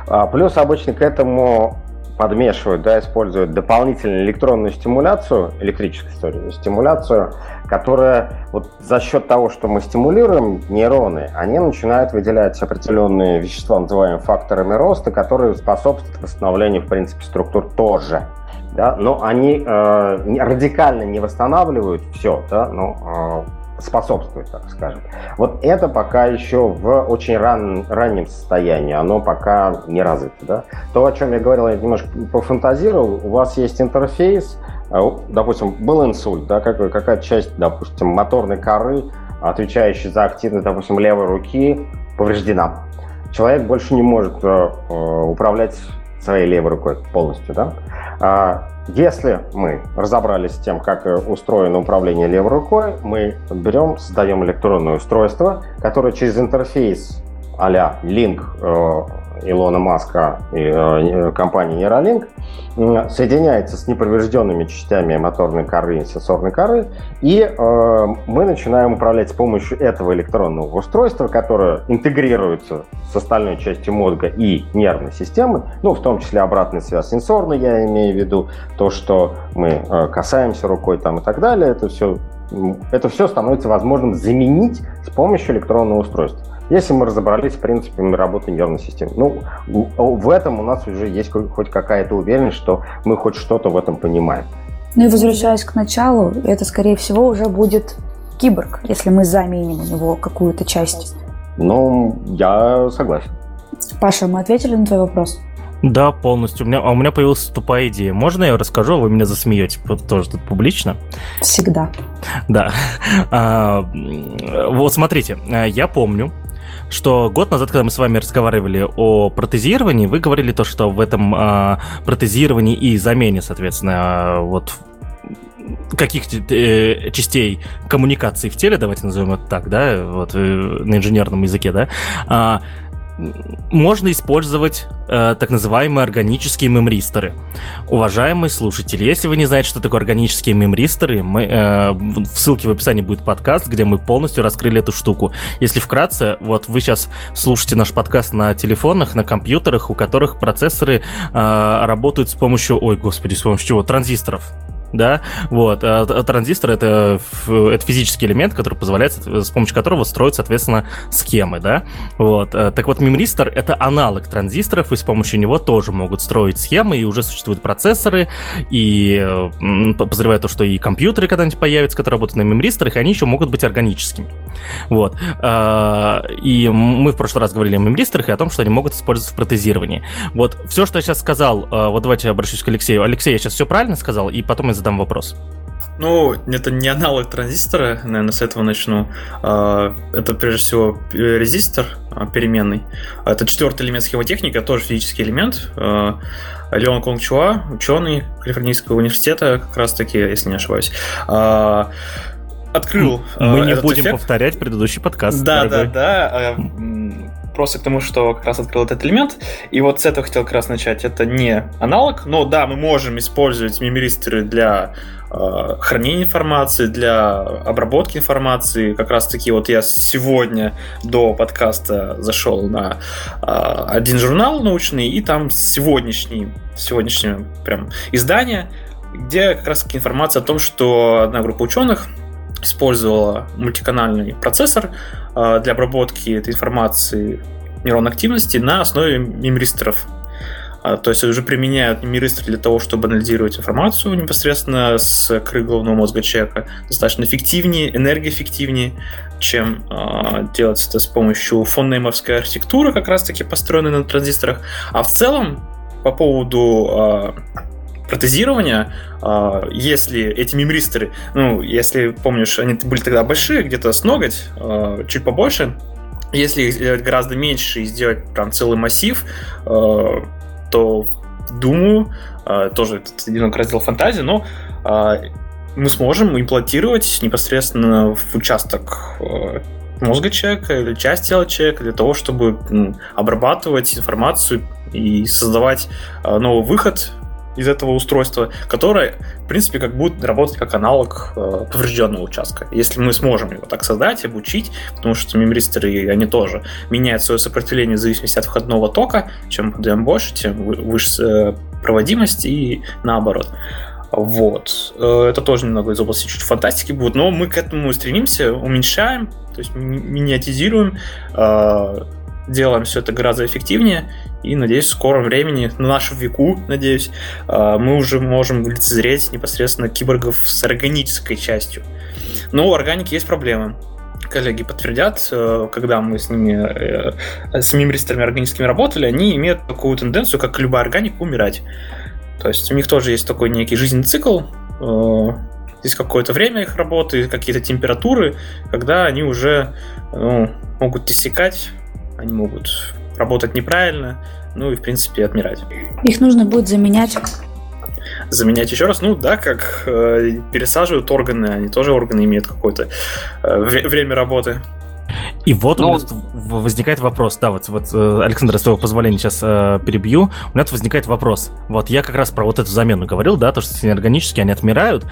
А, плюс обычно к этому подмешивают, да, используют дополнительную электронную стимуляцию, электрическую стимуляцию, которая вот за счет того, что мы стимулируем нейроны, они начинают выделять определенные вещества, называемые факторами роста, которые способствуют восстановлению, в принципе, структур тоже да, но они э, радикально не восстанавливают все, да, но э, способствуют, так скажем. Вот это пока еще в очень ран, раннем состоянии, оно пока не развито. Да? То, о чем я говорил, я немножко пофантазировал, у вас есть интерфейс, э, допустим, был инсульт, да, какая, какая часть, допустим, моторной коры, отвечающей за активность, допустим, левой руки, повреждена. Человек больше не может э, э управлять своей левой рукой полностью, да? А, если мы разобрались с тем, как устроено управление левой рукой, мы берем, создаем электронное устройство, которое через интерфейс а-ля Link э, Илона Маска и э, компании Neuralink соединяется с неповрежденными частями моторной коры и сенсорной коры, и э, мы начинаем управлять с помощью этого электронного устройства, которое интегрируется с остальной частью мозга и нервной системы, ну, в том числе обратная связь сенсорная, я имею в виду то, что мы э, касаемся рукой там и так далее, это все, это все становится возможным заменить с помощью электронного устройства. Если мы разобрались в принципе работы нервной системы. Ну, в этом у нас уже есть хоть какая-то уверенность, что мы хоть что-то в этом понимаем. Ну и возвращаясь к началу, это, скорее всего, уже будет киборг, если мы заменим у него какую-то часть. Ну, я согласен. Паша, мы ответили на твой вопрос? Да, полностью. У меня, а у меня появилась тупая идея. Можно я расскажу, а вы меня засмеете тоже тут публично? Всегда. Да. А, вот смотрите, я помню, что год назад, когда мы с вами разговаривали о протезировании, вы говорили то, что в этом а, протезировании и замене, соответственно, вот каких-то э, частей коммуникации в теле, давайте назовем это так, да, вот э, на инженерном языке, да, а, можно использовать э, так называемые органические мемристоры. Уважаемые слушатели, если вы не знаете, что такое органические мемристоры, мы, э, в ссылке в описании будет подкаст, где мы полностью раскрыли эту штуку. Если вкратце, вот вы сейчас слушаете наш подкаст на телефонах, на компьютерах, у которых процессоры э, работают с помощью, ой, господи, с помощью чего? Транзисторов да, вот, а, транзистор это, это физический элемент, который позволяет, с помощью которого строить, соответственно, схемы, да, вот, а, так вот, мемристор это аналог транзисторов, и с помощью него тоже могут строить схемы, и уже существуют процессоры, и подозреваю то, что и компьютеры когда-нибудь появятся, которые работают на мемристорах, и они еще могут быть органическими, вот, а, и мы в прошлый раз говорили о мемристорах и о том, что они могут использоваться в протезировании, вот, все, что я сейчас сказал, вот давайте я обращусь к Алексею, Алексей, я сейчас все правильно сказал, и потом из задам вопрос. Ну, это не аналог транзистора, наверное, с этого начну. А, это прежде всего резистор а, переменный. Это четвертый элемент схемотехники, тоже физический элемент. А, Леон Конг Чуа, ученый Калифорнийского университета, как раз таки, если не ошибаюсь, открыл. Мы не будем эффект. повторять предыдущий подкаст. Да, дорогой. да, да просто к тому, что как раз открыл этот элемент. И вот с этого хотел как раз начать. Это не аналог, но да, мы можем использовать мемористоры для э, хранения информации, для обработки информации. Как раз таки вот я сегодня до подкаста зашел на э, один журнал научный, и там сегодняшний, сегодняшнее прям издание, где как раз информация о том, что одна группа ученых использовала мультиканальный процессор э, для обработки этой информации нейронной активности на основе мемристоров. А, то есть уже применяют мемристор для того, чтобы анализировать информацию непосредственно с коры головного мозга человека достаточно эффективнее, энергоэффективнее, чем э, делать это с помощью фоннеймовской архитектуры, как раз таки построенной на транзисторах. А в целом, по поводу э, протезирования, э, если эти мемристеры, ну, если помнишь, они были тогда большие, где-то с ноготь, э, чуть побольше, если их сделать гораздо меньше и сделать прям целый массив, э, то думаю, тоже этот одинок раздел фантазии, но мы сможем имплантировать непосредственно в участок мозга человека или часть тела человека для того, чтобы обрабатывать информацию и создавать новый выход из этого устройства, которое, в принципе, как будет работать как аналог э, поврежденного участка. Если мы сможем его так создать, обучить, потому что мемристеры, они тоже меняют свое сопротивление в зависимости от входного тока. Чем подаем больше, тем выше э, проводимость и наоборот. Вот. Э, это тоже немного из области чуть фантастики будет, но мы к этому стремимся, уменьшаем, то есть миниатизируем, э, делаем все это гораздо эффективнее, и, надеюсь, в скором времени, на нашем веку, надеюсь, э, мы уже можем лицезреть непосредственно киборгов с органической частью. Но у органики есть проблемы. Коллеги подтвердят, когда мы с ними, с мемристерами органическими работали, они имеют такую тенденцию, как любая органика, умирать. То есть у них тоже есть такой некий жизненный цикл, э, здесь какое-то время их работы, какие-то температуры, когда они уже ну, могут иссякать, они могут работать неправильно, ну и, в принципе, отмирать. Их нужно будет заменять. Заменять еще раз, ну да, как э, пересаживают органы, они тоже органы имеют какое-то э, время работы. И вот Но... у нас возникает вопрос, да, вот, вот э, Александр, с твоего позволения сейчас э, перебью, у нас возникает вопрос, вот я как раз про вот эту замену говорил, да, то, что неорганические, они отмирают,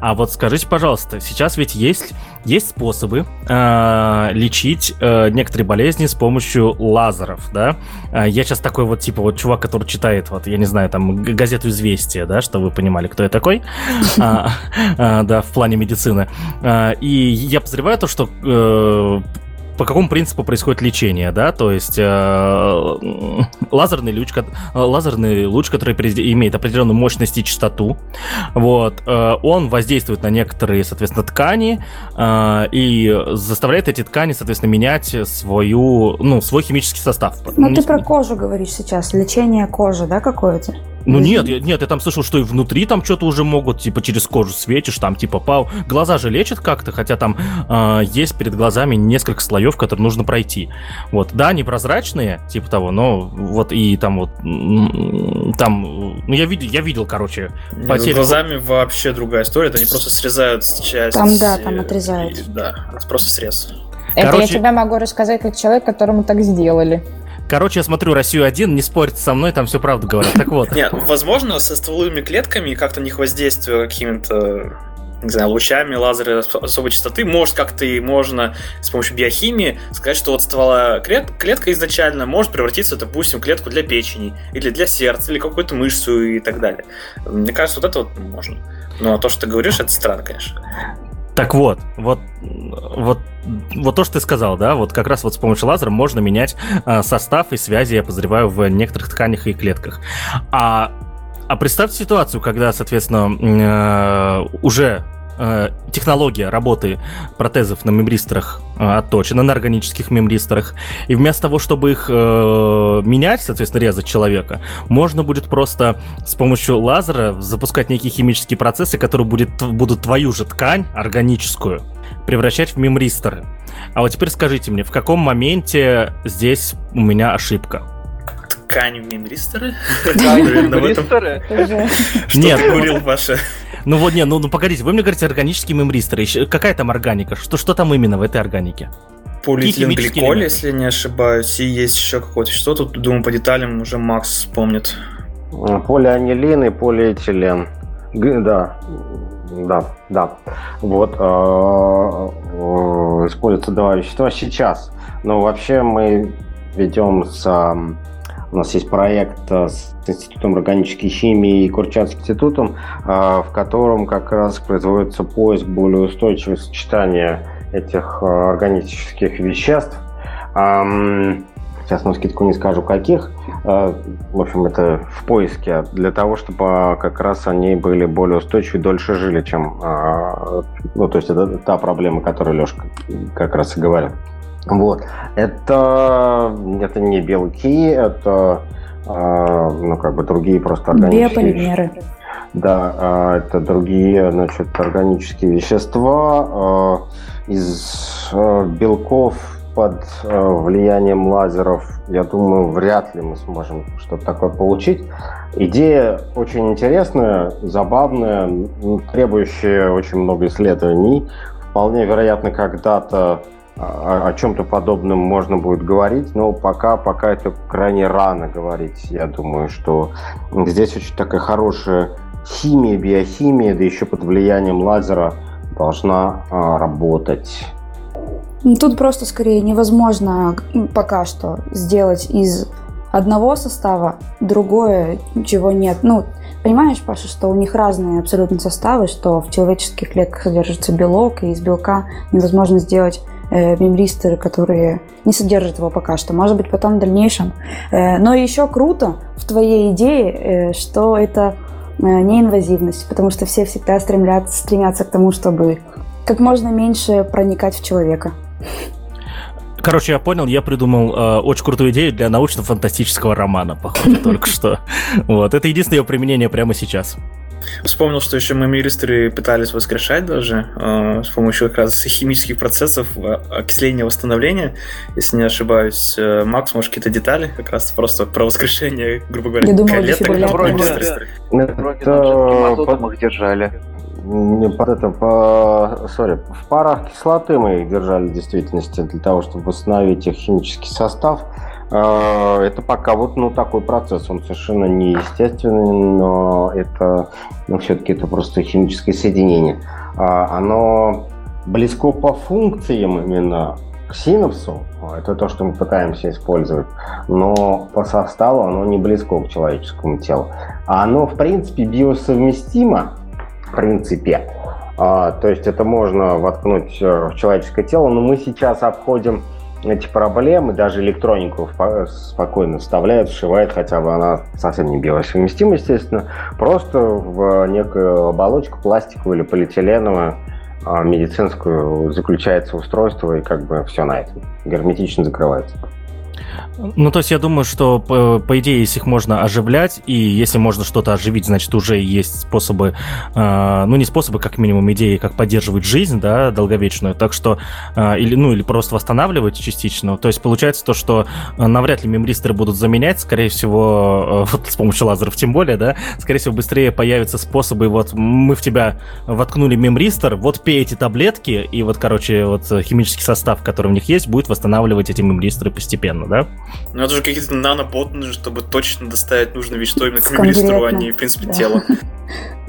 а вот скажите, пожалуйста, сейчас ведь есть, есть способы э, лечить э, некоторые болезни с помощью лазеров, да, э, я сейчас такой вот, типа, вот чувак, который читает, вот, я не знаю, там, газету «Известия», да, чтобы вы понимали, кто я такой, а, а, да, в плане медицины, а, и я подозреваю то, что э, по какому принципу происходит лечение, да, то есть э, лазерный луч, лазерный луч, который имеет определенную мощность и частоту, вот, э, он воздействует на некоторые, соответственно, ткани э, и заставляет эти ткани, соответственно, менять свою, ну, свой химический состав. Ну, ты про кожу говоришь сейчас, лечение кожи, да, какое-то? Ну нет, я, нет, я там слышал, что и внутри там что-то уже могут, типа через кожу светишь, там типа пау. Глаза же лечат как-то, хотя там э, есть перед глазами несколько слоев, которые нужно пройти. Вот, да, они прозрачные, типа того, но вот и там вот там, ну я видел, я видел, короче, потери. С глазами вообще другая история, это они просто срезают часть. Там да, там отрезают. И, да, просто срез. Это короче... я тебе могу рассказать как человек, которому так сделали. Короче, я смотрю Россию один, не спорьте со мной, там все правду говорят. Так вот. Нет, возможно, со стволовыми клетками как-то них воздействие какими-то не знаю, лучами лазера особой частоты, может как-то и можно с помощью биохимии сказать, что вот ствола клет, клетка изначально может превратиться, допустим, в клетку для печени, или для сердца, или какую-то мышцу и так далее. Мне кажется, вот это вот можно. Но то, что ты говоришь, это странно, конечно. Так вот, вот, вот, вот то, что ты сказал, да, вот как раз вот с помощью лазера можно менять э, состав и связи, я подозреваю, в некоторых тканях и клетках. А, а представьте ситуацию, когда, соответственно, э, уже технология работы протезов на мембристерах э, отточена, на органических мембристерах. И вместо того, чтобы их э, менять, соответственно, резать человека, можно будет просто с помощью лазера запускать некие химические процессы, которые будет, будут твою же ткань органическую превращать в мембристеры. А вот теперь скажите мне, в каком моменте здесь у меня ошибка? Ткань в мембристеры? Нет, курил ваша ну вот, не, ну, ну погодите, вы мне говорите органические мемристеры. Какая там органика? Что, что там именно в этой органике? Полиэтиленгликоль, если не ошибаюсь, и есть еще какое-то что тут, думаю, по деталям уже Макс вспомнит. Полианилин и полиэтилен. Да, да, да. Вот э, э, используются два вещества сейчас. Но вообще мы ведем с у нас есть проект э, с Институтом органической химии и Курчатским институтом, э, в котором как раз производится поиск более устойчивого сочетания этих э, органических веществ. Сейчас на скидку не скажу каких. В общем, это в поиске для того, чтобы как раз они были более устойчивы дольше жили, чем... Ну, то есть это та проблема, которую Лешка как раз и говорил. Вот. Это, это не белки, это э, ну, как бы другие просто органические Биополимеры. Да, а, это другие, значит, органические вещества из белков под влиянием лазеров. Я думаю, вряд ли мы сможем что-то такое получить. Идея очень интересная, забавная, требующая очень много исследований. Вполне вероятно, когда-то о, о чем-то подобном можно будет говорить, но пока, пока это крайне рано говорить. Я думаю, что здесь очень такая хорошая химия, биохимия, да еще под влиянием лазера должна а, работать. Ну, тут просто скорее невозможно пока что сделать из одного состава другое, чего нет. Ну, понимаешь, Паша, что у них разные абсолютно составы, что в человеческих клетках содержится белок, и из белка невозможно сделать э, мемристеры, которые не содержат его пока что. Может быть, потом в дальнейшем. Э, но еще круто в твоей идее, э, что это э, неинвазивность, потому что все всегда стремлятся, стремятся к тому, чтобы как можно меньше проникать в человека. Короче, я понял, я придумал э, очень крутую идею для научно-фантастического романа, походу, только что. Вот, это единственное применение прямо сейчас. Вспомнил, что еще мы мемиристеры пытались воскрешать даже э, с помощью как раз химических процессов э, окисления восстановления. Если не ошибаюсь, э, Макс, может, какие-то детали как раз просто про воскрешение, грубо говоря, Я думала, клеток. Вроде, вроде там держали не под это, по, sorry, в парах кислоты мы их держали в действительности для того, чтобы восстановить их химический состав. А, это пока вот ну, такой процесс, он совершенно неестественный, но это ну, все-таки это просто химическое соединение. А, оно близко по функциям именно к синапсу, это то, что мы пытаемся использовать, но по составу оно не близко к человеческому телу. А оно, в принципе, биосовместимо в принципе. А, то есть это можно воткнуть э, в человеческое тело, но мы сейчас обходим эти проблемы, даже электронику спокойно вставляют, сшивают, хотя бы она совсем не биосовместима, естественно, просто в некую оболочку пластиковую или полиэтиленовую а, медицинскую заключается устройство, и как бы все на этом герметично закрывается. Ну, то есть я думаю, что, по, по идее, если их можно оживлять, и если можно что-то оживить, значит, уже есть способы, э, ну, не способы, как минимум, идеи, как поддерживать жизнь, да, долговечную, так что, э, или, ну, или просто восстанавливать частично. То есть получается то, что э, навряд ли мемристеры будут заменять, скорее всего, э, вот с помощью лазеров тем более, да, скорее всего, быстрее появятся способы, вот, мы в тебя воткнули мемристер, вот пей эти таблетки, и вот, короче, вот химический состав, который в них есть, будет восстанавливать эти мемристеры постепенно, да? Ну, это же какие-то наноботы, чтобы точно доставить нужное вещество именно к мембристру, а не, в принципе, да. тело.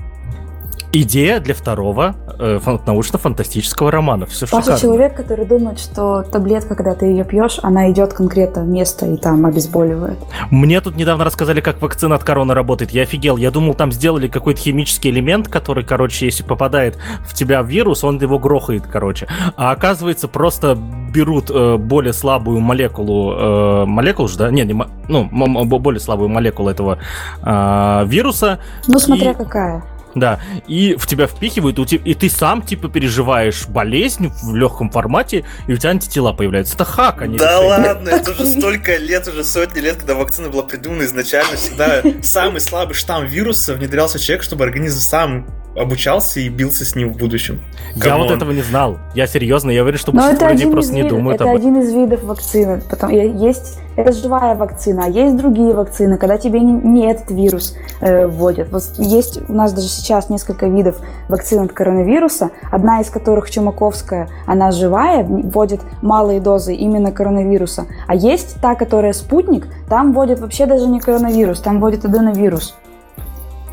Идея для второго э, научно-фантастического романа. Все Паша шикарно. человек, который думает, что таблетка, когда ты ее пьешь, она идет конкретно в место и там обезболивает. Мне тут недавно рассказали, как вакцина от короны работает. Я офигел. Я думал, там сделали какой-то химический элемент, который, короче, если попадает в тебя вирус, он его грохает, короче. А оказывается, просто берут э, более слабую молекулу, э, молекулу же, да? Не, не, ну, более слабую молекулу этого э, вируса. Ну, смотря и... какая. Да, и в тебя впихивают, и ты сам, типа, переживаешь болезнь в легком формате, и у тебя антитела появляются. Это хак, а не Да решение. ладно, это уже столько лет, уже сотни лет, когда вакцина была придумана изначально, всегда самый слабый штамм вируса внедрялся человек, чтобы организм сам обучался и бился с ним в будущем. Come я on. вот этого не знал. Я серьезно, я уверен, что большинство людей просто не думают это об этом. Это один из видов вакцины. Потом есть это живая вакцина, а есть другие вакцины, когда тебе не, не этот вирус э, вводят. Вот есть у нас даже сейчас несколько видов вакцин от коронавируса, одна из которых Чумаковская, она живая, вводит малые дозы именно коронавируса. А есть та, которая спутник, там вводят вообще даже не коронавирус, там вводят аденовирус.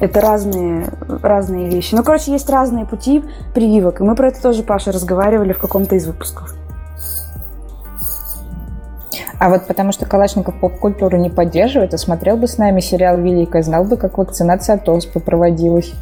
Это разные, разные вещи. Ну, короче, есть разные пути прививок. И мы про это тоже, Паша, разговаривали в каком-то из выпусков. А вот потому что Калашников поп-культуру не поддерживает, а смотрел бы с нами сериал «Великая», знал бы, как вакцинация от оспы проводилась.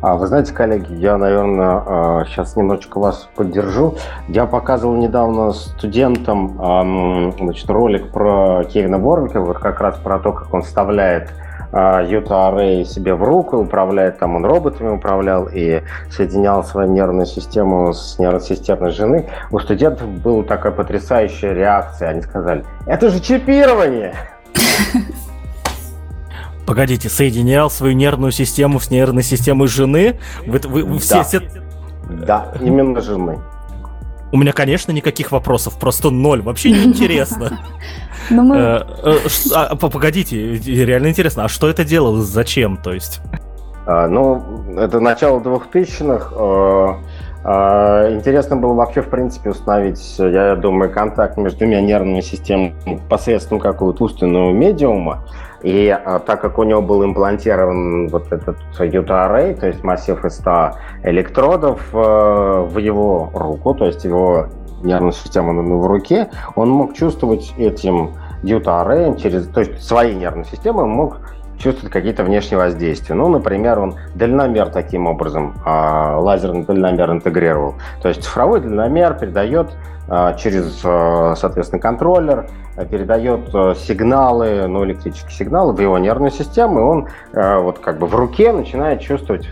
А, вы знаете, коллеги, я, наверное, сейчас немножечко вас поддержу. Я показывал недавно студентам значит, ролик про Кевина Борвика, вот как раз про то, как он вставляет Юта Арей себе в руку, управляет там, он роботами управлял и соединял свою нервную систему с нервной системой жены. У студентов была такая потрясающая реакция. Они сказали, это же чипирование! Погодите, соединял свою нервную систему с нервной системой жены? Вы, вы, вы все, Да. все... Да, именно жены. У меня, конечно, никаких вопросов, просто ноль. Вообще неинтересно. Ну, мы... Э, э, а, по- Погодите, реально интересно, а что это делалось, зачем, то есть? А, Ну, это начало 2000-х. э, а, Интересно было вообще, в принципе, установить, я думаю, контакт между двумя нервными системами посредством какого-то умственного медиума. И а, так как у него был имплантирован вот этот UTA-арray, то есть массив из 100 электродов э, в его руку, то есть его нервную систему ну, в руке, он мог чувствовать этим UTA-арреем через, то есть своей нервной системой он мог чувствовать какие-то внешние воздействия. Ну, например, он дальномер таким образом, а, лазерный дальномер интегрировал. То есть цифровой дальномер передает а, через, а, соответственно, контроллер, передает сигналы, ну, электрические сигналы в его нервную систему, и он вот как бы в руке начинает чувствовать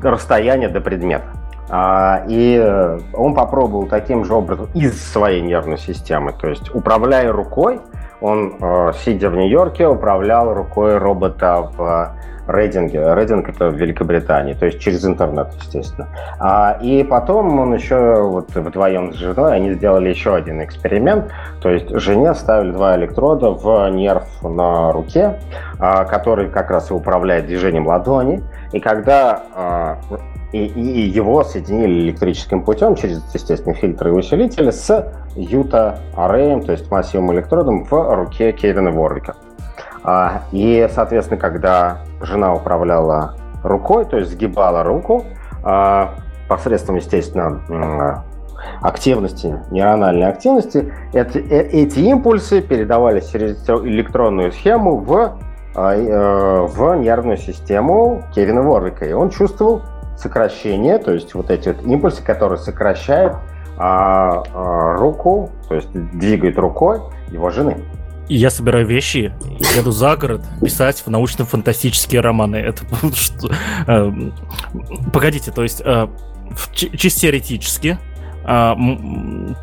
расстояние до предмета. А, И э, он попробовал таким же образом из своей нервной системы, то есть управляя рукой, он, э, сидя в Нью-Йорке, управлял рукой робота в Рейдинге. Рейдинг это в Великобритании, то есть через интернет, естественно. А, И потом он еще вот вдвоем с женой, они сделали еще один эксперимент, то есть жене ставили два электрода в нерв на руке, а, который как раз и управляет движением ладони. И когда а, и, и его соединили электрическим путем через, естественно, фильтры и усилители с юта-арреем, то есть массивным электродом в руке Кевина Ворвика. А, И, соответственно, когда жена управляла рукой, то есть сгибала руку, а, посредством, естественно, активности, нейрональной активности, эти, э- эти импульсы передавались через электронную схему в, а, э, в нервную систему Кевина Ворвика. И он чувствовал сокращение, то есть вот эти вот импульсы, которые сокращают а, руку, то есть двигают рукой его жены. Я собираю вещи, еду за город писать в научно-фантастические романы. Это что? э, Погодите, то есть э, чисто теоретически а,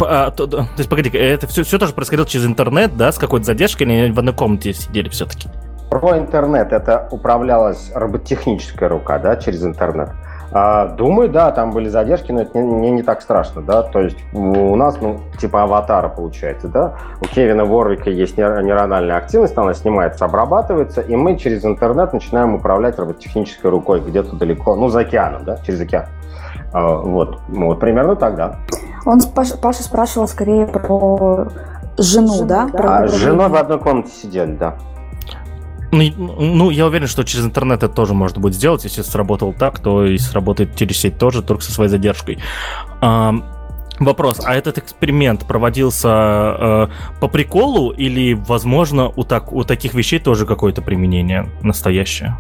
а, то, то есть, погоди, это все, все тоже происходило через интернет, да, с какой-то задержкой, или в одной комнате сидели все-таки? Про интернет это управлялась роботехническая рука, да, через интернет. А, думаю, да, там были задержки, но это не, не, не так страшно, да. То есть у нас, ну, типа аватара получается, да. У Кевина Ворвика есть нейр- нейрональная активность, она снимается, обрабатывается, и мы через интернет начинаем управлять роботехнической рукой где-то далеко, ну, за океаном, да, через океан. А, вот, ну, вот примерно так, да. Он, с Паш- Паша спрашивал скорее про жену, да? Про А с женой в одной комнате сидели, да. Ну, ну, я уверен, что через интернет это тоже можно будет сделать. Если сработало так, то и сработает через сеть тоже, только со своей задержкой. Ам, Вопрос, а этот эксперимент проводился э, по приколу или, возможно, у, так, у таких вещей тоже какое-то применение настоящее?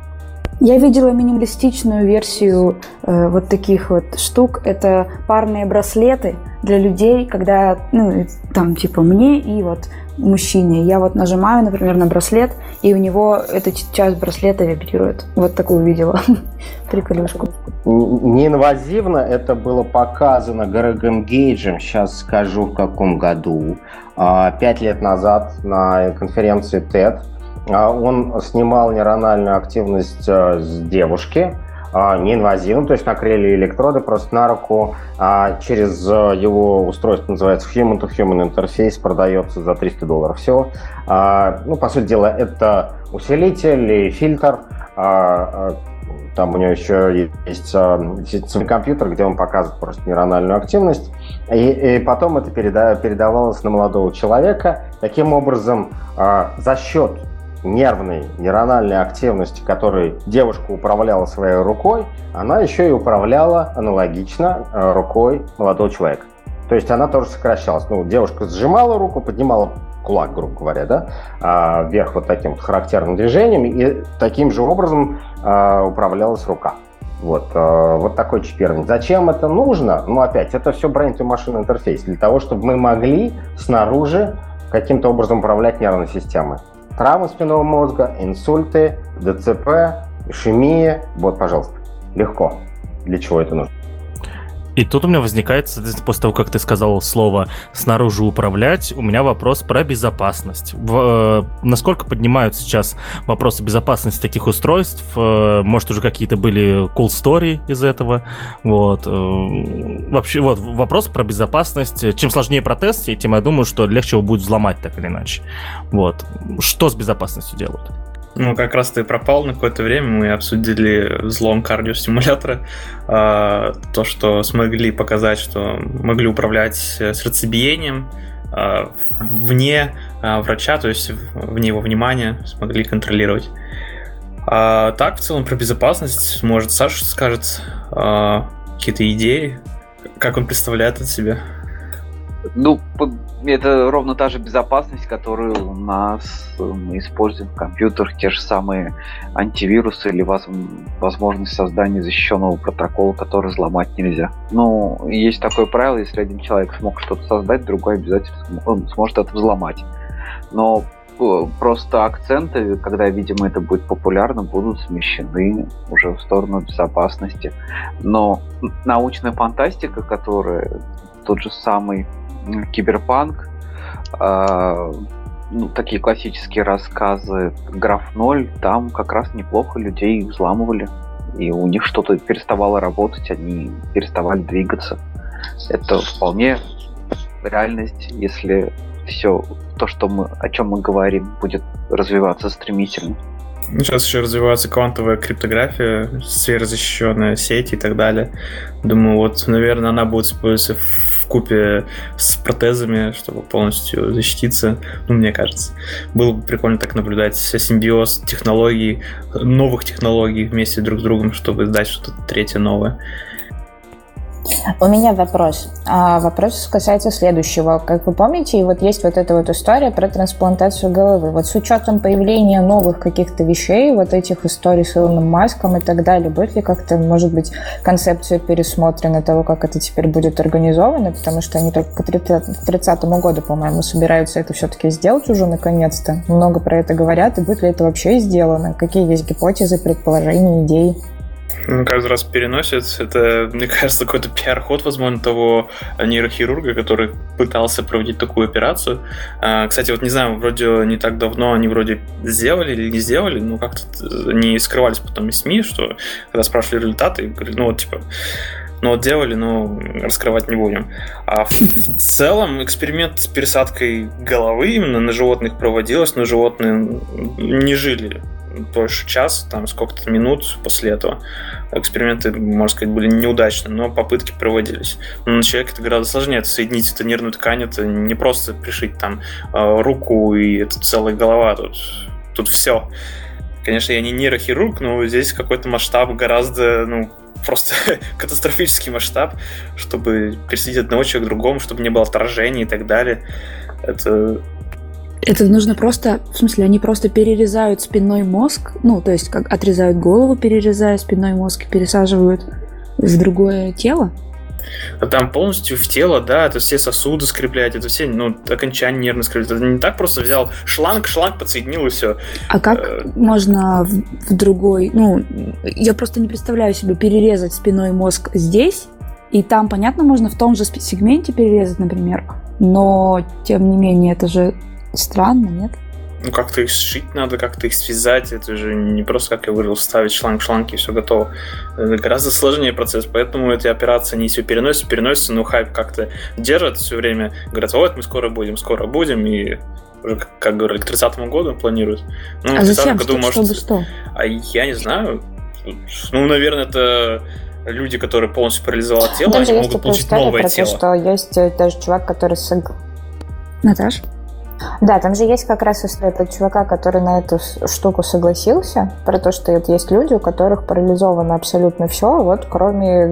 Я видела минималистичную версию э, вот таких вот штук. Это парные браслеты для людей, когда, ну, там, типа, мне и вот мужчине. Я вот нажимаю, например, на браслет, и у него эта часть браслета вибрирует. Вот такую видела. Приколюшку. Неинвазивно это было показано Грегом Гейджем, сейчас скажу в каком году, А, пять лет назад на конференции TED. А, Он снимал нейрональную активность а, с девушки, а, неинвазивно, то есть накрыли электроды просто на руку, а через а, его устройство, называется Human-to-Human интерфейс, продается за 300 долларов всего. А, Ну, по сути дела, это усилитель и фильтр, там у него еще есть действительно компьютер, где он показывает просто нейрональную активность. И, и потом это переда- передавалось на молодого человека. Таким образом, за счет нервной нейрональной активности, которой девушка управляла своей рукой, она еще и управляла аналогично а, рукой молодого человека. То есть она тоже сокращалась. Ну, девушка сжимала руку, поднимала кулак, грубо говоря, да, а, вверх вот таким вот характерным движением, и таким же образом а, управлялась рука. Вот, а, вот такой чипирование. Зачем это нужно? Ну, опять, это все brain to machine интерфейс для того, чтобы мы могли снаружи каким-то образом управлять нервной системой. Травмы спинного мозга, инсульты, ДЦП, ишемия. Вот, пожалуйста, легко. Для чего это нужно? И тут у меня возникает, после того, как ты сказал слово «снаружи управлять», у меня вопрос про безопасность. В, э, насколько поднимают сейчас вопросы безопасности таких устройств? Э, может, уже какие-то были cool story из этого? Вот. Э, вообще, вот, вопрос про безопасность. Чем сложнее протест, тем я думаю, что легче его будет взломать так или иначе. Вот. Что с безопасностью делают? Ну, как раз ты пропал на какое-то время, мы обсудили взлом кардиостимулятора, э, то, что смогли показать, что могли управлять сердцебиением э, вне э, врача, то есть вне его внимания, смогли контролировать. А так, в целом, про безопасность, может, Саша скажет э, какие-то идеи, как он представляет от себя. Ну, это ровно та же безопасность, которую у нас мы используем в компьютерах, те же самые антивирусы или возможность создания защищенного протокола, который взломать нельзя. Ну, есть такое правило, если один человек смог что-то создать, другой обязательно сможет это взломать. Но э, просто акценты, когда, видимо, это будет популярно, будут смещены уже в сторону безопасности. Но научная фантастика, которая тот же самый киберпанк, э, ну, такие классические рассказы Граф Ноль, там как раз неплохо людей взламывали. И у них что-то переставало работать, они переставали двигаться. Это вполне реальность, если все то, что мы, о чем мы говорим, будет развиваться стремительно. Сейчас еще развивается квантовая криптография, сверхзащищенная сеть и так далее. Думаю, вот, наверное, она будет использоваться в купе с протезами, чтобы полностью защититься. Ну, мне кажется. Было бы прикольно так наблюдать симбиоз технологий, новых технологий вместе друг с другом, чтобы сдать что-то третье новое. У меня вопрос. А вопрос касается следующего. Как вы помните, вот есть вот эта вот история про трансплантацию головы. Вот с учетом появления новых каких-то вещей, вот этих историй с Илоном Маском и так далее, будет ли как-то, может быть, концепция пересмотрена того, как это теперь будет организовано? Потому что они только к 30 году, по-моему, собираются это все-таки сделать уже наконец-то. Много про это говорят, и будет ли это вообще сделано? Какие есть гипотезы, предположения, идеи? Каждый раз переносит. Это, мне кажется, какой-то пиар-ход, возможно, того нейрохирурга, который пытался проводить такую операцию. А, кстати, вот не знаю, вроде не так давно они вроде сделали или не сделали, но как-то не скрывались потом из СМИ, что когда спрашивали результаты, говорили, ну вот, типа, ну вот делали, но раскрывать не будем. А в, в целом эксперимент с пересадкой головы именно на животных проводилось, но животные не жили дольше час, там сколько-то минут после этого. Эксперименты, можно сказать, были неудачны, но попытки проводились. Но на человека это гораздо сложнее. Это соединить эту нервную ткань, это не просто пришить там э, руку и это целая голова. Тут, тут все. Конечно, я не нейрохирург, но здесь какой-то масштаб гораздо, ну, просто катастрофический масштаб, чтобы присоединить одного человека к другому, чтобы не было отражений и так далее. Это это нужно просто, в смысле, они просто перерезают спинной мозг, ну, то есть как отрезают голову, перерезая спинной мозг и пересаживают в другое тело? Там полностью в тело, да, это все сосуды скреплять, это все, ну, окончания нервно скреплять. Это не так просто взял шланг, шланг подсоединил и все. А как э... можно в, в другой, ну, я просто не представляю себе перерезать спиной мозг здесь, и там, понятно, можно в том же сегменте перерезать, например, но, тем не менее, это же Странно, нет? Ну, как-то их сшить надо, как-то их связать. Это же не просто, как я говорил, вставить шланг в шланг и все готово. Это гораздо сложнее процесс, поэтому эти операции не все переносятся, переносятся, но хайп как-то держат все время. Говорят, вот мы скоро будем, скоро будем, и уже, как говорили, к 30 году планируют. Ну, а зачем? Году, что, может... чтобы что? А я не знаю. Ну, наверное, это люди, которые полностью парализовали тело, они могут получить новое про тело. То, что есть даже чувак, который... Наташ? Да, там же есть как раз история про чувака, который на эту штуку согласился, про то, что вот есть люди, у которых парализовано абсолютно все, вот кроме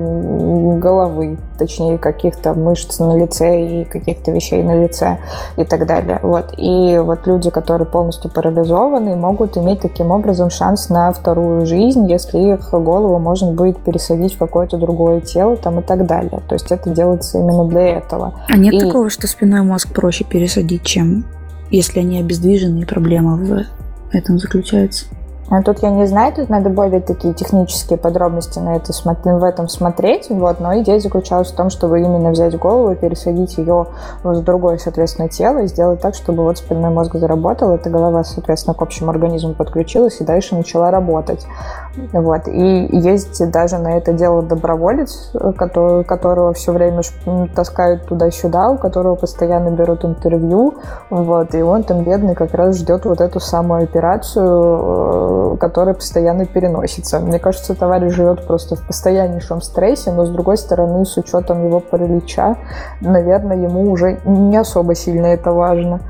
головы, точнее каких-то мышц на лице и каких-то вещей на лице и так далее. Вот. И вот люди, которые полностью парализованы, могут иметь таким образом шанс на вторую жизнь, если их голову можно будет пересадить в какое-то другое тело там и так далее. То есть это делается именно для этого. А нет и... такого, что спиной мозг проще пересадить, чем если они обездвижены, и проблема в этом заключается. А тут я не знаю, тут надо более такие технические подробности на это, в этом смотреть, вот, но идея заключалась в том, чтобы именно взять голову и пересадить ее в другое, соответственно, тело и сделать так, чтобы вот спинной мозг заработал, эта голова, соответственно, к общему организму подключилась и дальше начала работать. Вот. И есть даже на это дело доброволец, который, которого все время таскают туда-сюда, у которого постоянно берут интервью, вот, и он там бедный как раз ждет вот эту самую операцию, э, которая постоянно переносится. Мне кажется, товарищ живет просто в постояннейшем стрессе, но с другой стороны, с учетом его паралича, наверное, ему уже не особо сильно это важно.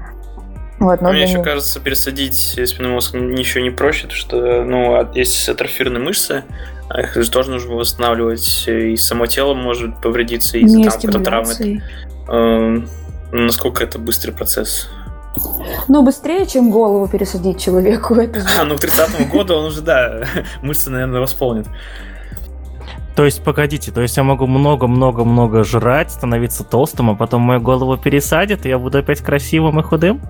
Вот, но Мне еще него... кажется, пересадить спинной мозг ничего не проще, потому что ну, есть атрофированные мышцы, а их же тоже нужно восстанавливать, и само тело может повредиться из-за там, травмы. Эм, насколько это быстрый процесс? Ну, быстрее, чем голову пересадить человеку. Это же... А, ну, к 30 году он уже, да, мышцы, наверное, восполнит. То есть, погодите, то есть я могу много-много-много жрать, становиться толстым, а потом мою голову пересадят, и я буду опять красивым и худым?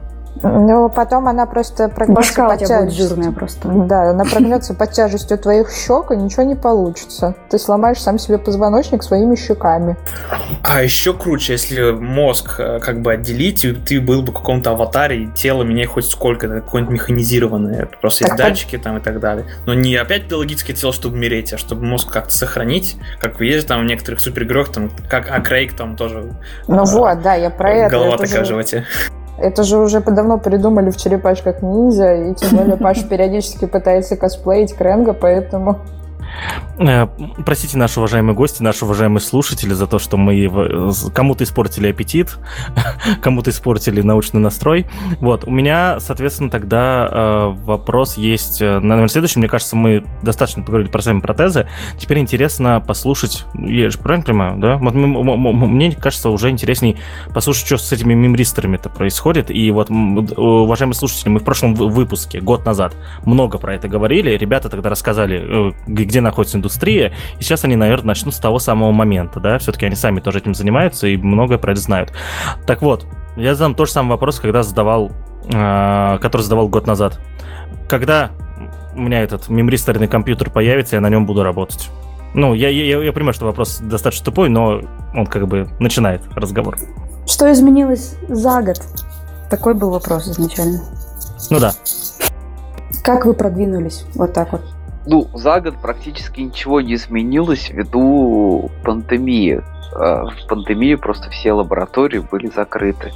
Ну, потом она просто прогнется под тяжестью. просто. Да, она прогнется под тяжестью твоих щек, и ничего не получится. Ты сломаешь сам себе позвоночник своими щеками. А еще круче, если мозг э, как бы отделить, и ты был бы в каком-то аватаре, и тело меняет хоть сколько, какое-нибудь механизированное. Просто так есть датчики там и так далее. Но не опять биологическое тело, чтобы умереть, а чтобы мозг как-то сохранить. Как есть там в некоторых супергероях, там, как а Крейг там тоже. Ну а, вот, да, я про это. Голова такая в животе. Это же уже давно придумали в черепашках ниндзя, и тем более Паша периодически пытается косплеить Кренга, поэтому... Э, простите, наши уважаемые гости, наши уважаемые слушатели, за то, что мы кому-то испортили аппетит, кому-то испортили научный настрой. Вот, у меня, соответственно, тогда э, вопрос есть, э, наверное, следующий. Мне кажется, мы достаточно поговорили про сами протезы. Теперь интересно послушать, я же правильно понимаю, да? Мне кажется, уже интересней послушать, что с этими мемристерами-то происходит. И вот, уважаемые слушатели, мы в прошлом выпуске, год назад, много про это говорили. Ребята тогда рассказали, где находится индустрия, и сейчас они, наверное, начнут с того самого момента, да, все-таки они сами тоже этим занимаются и многое про это знают. Так вот, я задам тот же самый вопрос, когда задавал, э, который задавал год назад. Когда у меня этот мемристорный компьютер появится, я на нем буду работать. Ну, я, я, я понимаю, что вопрос достаточно тупой, но он как бы начинает разговор. Что изменилось за год? Такой был вопрос изначально. Ну да. Как вы продвинулись? Вот так вот. Ну, за год практически ничего не изменилось ввиду пандемии. А, в пандемии просто все лаборатории были закрыты.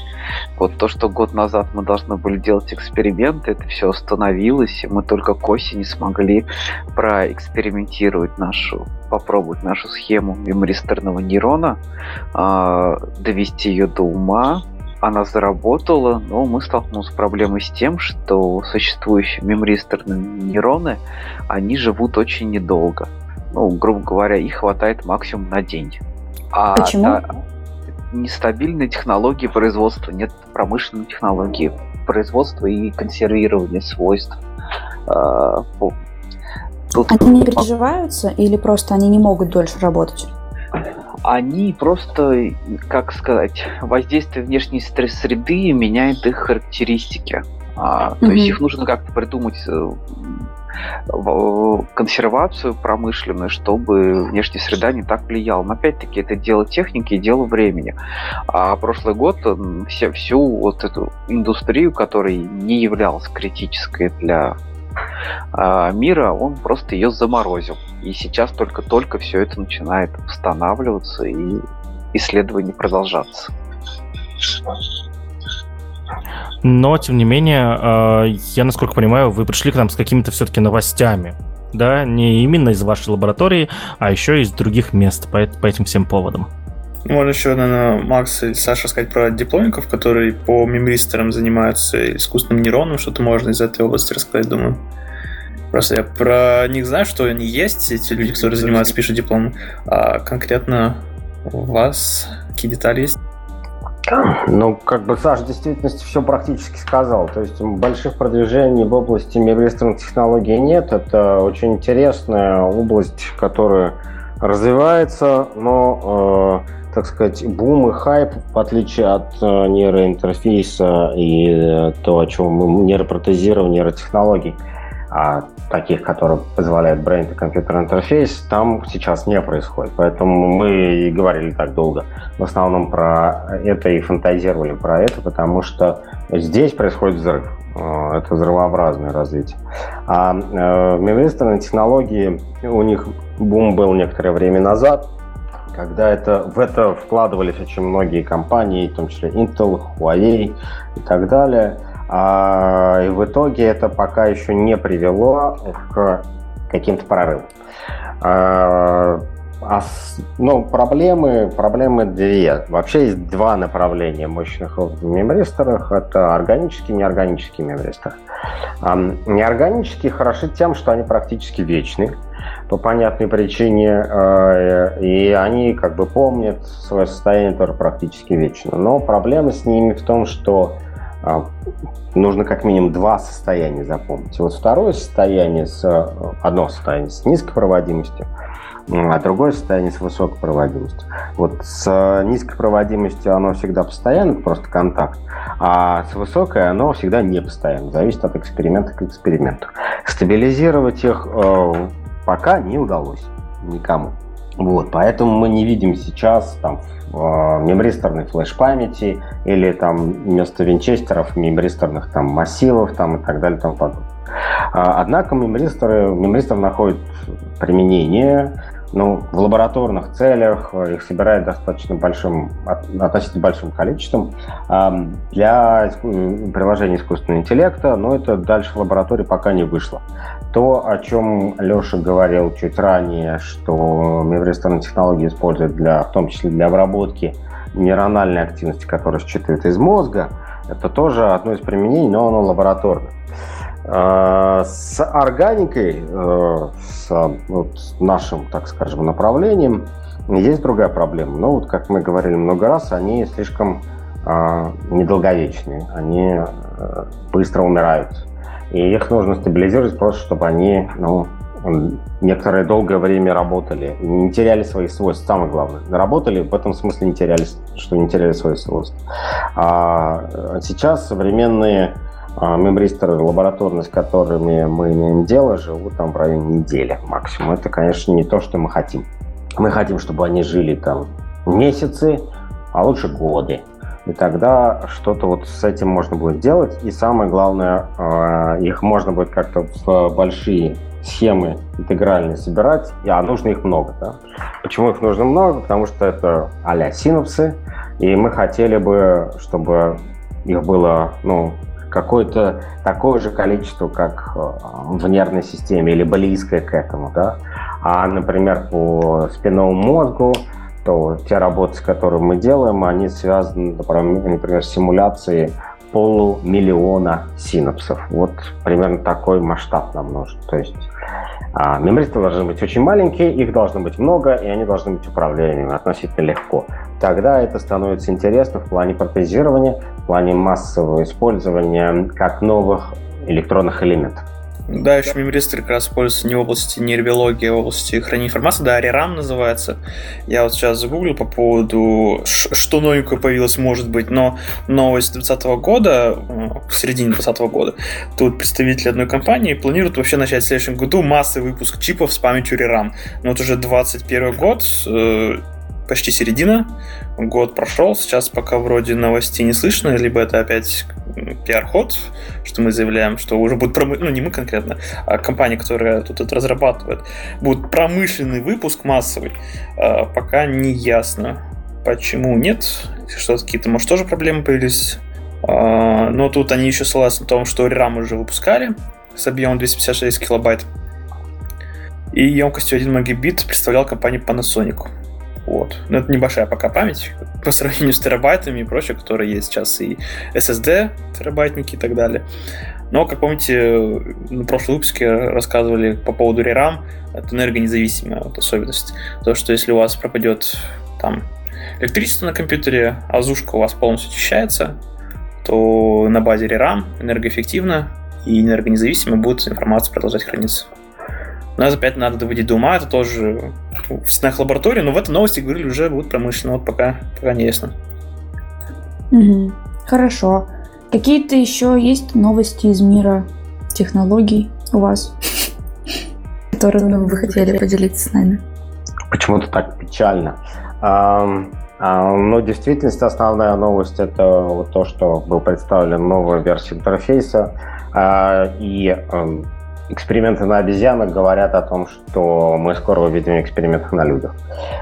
Вот то, что год назад мы должны были делать эксперименты, это все остановилось, и мы только к осени смогли проэкспериментировать нашу, попробовать нашу схему мемористорного нейрона, а, довести ее до ума, она заработала, но мы столкнулись с проблемой с тем, что существующие мемористорные нейроны, они живут очень недолго. Ну, грубо говоря, их хватает максимум на день. А Почему? Да, нестабильные технологии производства, нет промышленной технологии производства и консервирования свойств. А, Тут... Они не переживаются или просто они не могут дольше работать? Они просто, как сказать, воздействие внешней среды меняет их характеристики. А, mm-hmm. То есть их нужно как-то придумать э, консервацию промышленную, чтобы внешняя среда не так влияла. Но опять-таки это дело техники и дело времени. А прошлый год все, всю вот эту индустрию, которая не являлась критической для а, мира, он просто ее заморозил. И сейчас только-только все это начинает восстанавливаться и исследования продолжаться. Но, тем не менее, а, я, насколько понимаю, вы пришли к нам с какими-то все-таки новостями. Да, не именно из вашей лаборатории, а еще из других мест по, по этим всем поводам. Можно еще, наверное, Макс или Саша сказать про дипломников, которые по мемристерам занимаются искусственным нейроном. Что-то можно из этой области рассказать, думаю. Просто я про них знаю, что они есть, эти люди, которые занимаются, пишут диплом. А конкретно у вас какие детали есть? Ну, как бы Саша в действительности все практически сказал. То есть больших продвижений в области мемористорных технологий нет. Это очень интересная область, которая развивается, но э, так сказать, бум и хайп, в отличие от э, нейроинтерфейса и э, то, о чем мы нейропротезирование, нейротехнологий. А таких, которые позволяют Brain и компьютер интерфейс, там сейчас не происходит. Поэтому мы и говорили так долго в основном про это и фантазировали про это, потому что здесь происходит взрыв. Э, это взрывообразное развитие. А э, мемористорные технологии, у них бум был некоторое время назад, когда это, в это вкладывались очень многие компании, в том числе Intel, Huawei и так далее. А, и в итоге это пока еще не привело к каким-то прорывам. А, а, ну, проблемы, проблемы две. Вообще есть два направления мощных в мемристорах. Это органические и неорганические мемристоры. А, неорганические хороши тем, что они практически вечны по понятной причине, э, и они как бы помнят свое состояние тоже практически вечно. Но проблема с ними в том, что нужно как минимум два состояния запомнить. Вот второе состояние, с, э, одно состояние с низкой проводимостью, а другое состояние с высокой проводимостью. Вот с низкой проводимостью оно всегда постоянно, просто контакт, а с высокой оно всегда не постоянно, зависит от эксперимента к эксперименту. Стабилизировать их пока не удалось никому. Вот, поэтому мы не видим сейчас там э, мемристорной флеш-памяти или там вместо винчестеров мемристорных там массивов там и так далее и тому подобное. А, однако мемристоры, мемристор находит применение ну, в лабораторных целях, их собирают достаточно большим, относительно большим количеством для приложения искусственного интеллекта, но это дальше в лаборатории пока не вышло. То, о чем Леша говорил чуть ранее, что мембристорные технологии используют для, в том числе для обработки нейрональной активности, которая считывает из мозга, это тоже одно из применений, но оно лабораторное. А, с органикой, э, с нашим, так скажем, направлением, есть другая проблема. Но вот, как мы говорили много раз, они слишком а, недолговечные, они э, быстро умирают. И их нужно стабилизировать просто, чтобы они ну, некоторое долгое время работали, не теряли свои свойства, самое главное. Работали, в этом смысле не теряли, что не теряли свои свойства. А сейчас современные а, мембристеры лабораторные, с которыми мы имеем дело, живут там в районе недели максимум. Это, конечно, не то, что мы хотим. Мы хотим, чтобы они жили там месяцы, а лучше годы. И тогда что-то вот с этим можно будет делать. И самое главное, а, их можно будет как-то в большие схемы интегральные собирать, а нужно их много. Да? Почему их нужно много? Потому что это а-ля синапсы, и мы хотели бы, чтобы их было ну, какое-то такое же количество, как э, в нервной системе, или близкое к этому. Да? А, например, по спинному мозгу то те работы, с которыми мы делаем, они связаны, например, с симуляцией полумиллиона синапсов. Вот примерно такой масштаб нам нужен. То есть а, мемристы должны быть очень маленькие, их должно быть много, и они должны быть управляемыми относительно легко. Тогда это становится интересно в плане протезирования, в плане массового использования как новых электронных элементов. Да, еще мемористы как раз используются не в области нейробиологии, а в области хранения информации. Да, ReRAM называется. Я вот сейчас загуглил по поводу, что новенькое появилось, может быть, но новость 2020 года, в середине 2020 года, тут представители одной компании планируют вообще начать в следующем году массовый выпуск чипов с памятью ReRAM. Но вот уже 21 год, э, почти середина, год прошел, сейчас пока вроде новостей не слышно, либо это опять пиар-ход, что мы заявляем, что уже будет промышленный, ну не мы конкретно, а компания, которая тут это разрабатывает, будет промышленный выпуск массовый, а, пока не ясно, почему нет, что какие-то, может, тоже проблемы появились, а, но тут они еще ссылаются на том, что RAM уже выпускали с объемом 256 килобайт, и емкостью 1 мегабит представлял компания Panasonic. Вот. Но это небольшая пока память по сравнению с терабайтами и прочее, которые есть сейчас и SSD, терабайтники и так далее. Но, как помните, на прошлом выпуске рассказывали по поводу ReRAM, это энергонезависимая вот особенность. То, что если у вас пропадет там электричество на компьютере, а зушка у вас полностью очищается, то на базе ReRAM энергоэффективно и энергонезависимо будет информация продолжать храниться. Нас опять надо доводить до ума, это тоже в стенах лаборатории, но в этой новости говорили уже будут промышленно, вот пока, пока не ясно. Угу. Хорошо. Какие-то еще есть новости из мира технологий? у вас, которым вы хотели поделиться с нами? Почему-то так печально. Ну, в действительности основная новость это вот то, что был представлен новая версия интерфейса. А, и эксперименты на обезьянах говорят о том, что мы скоро увидим эксперименты на людях.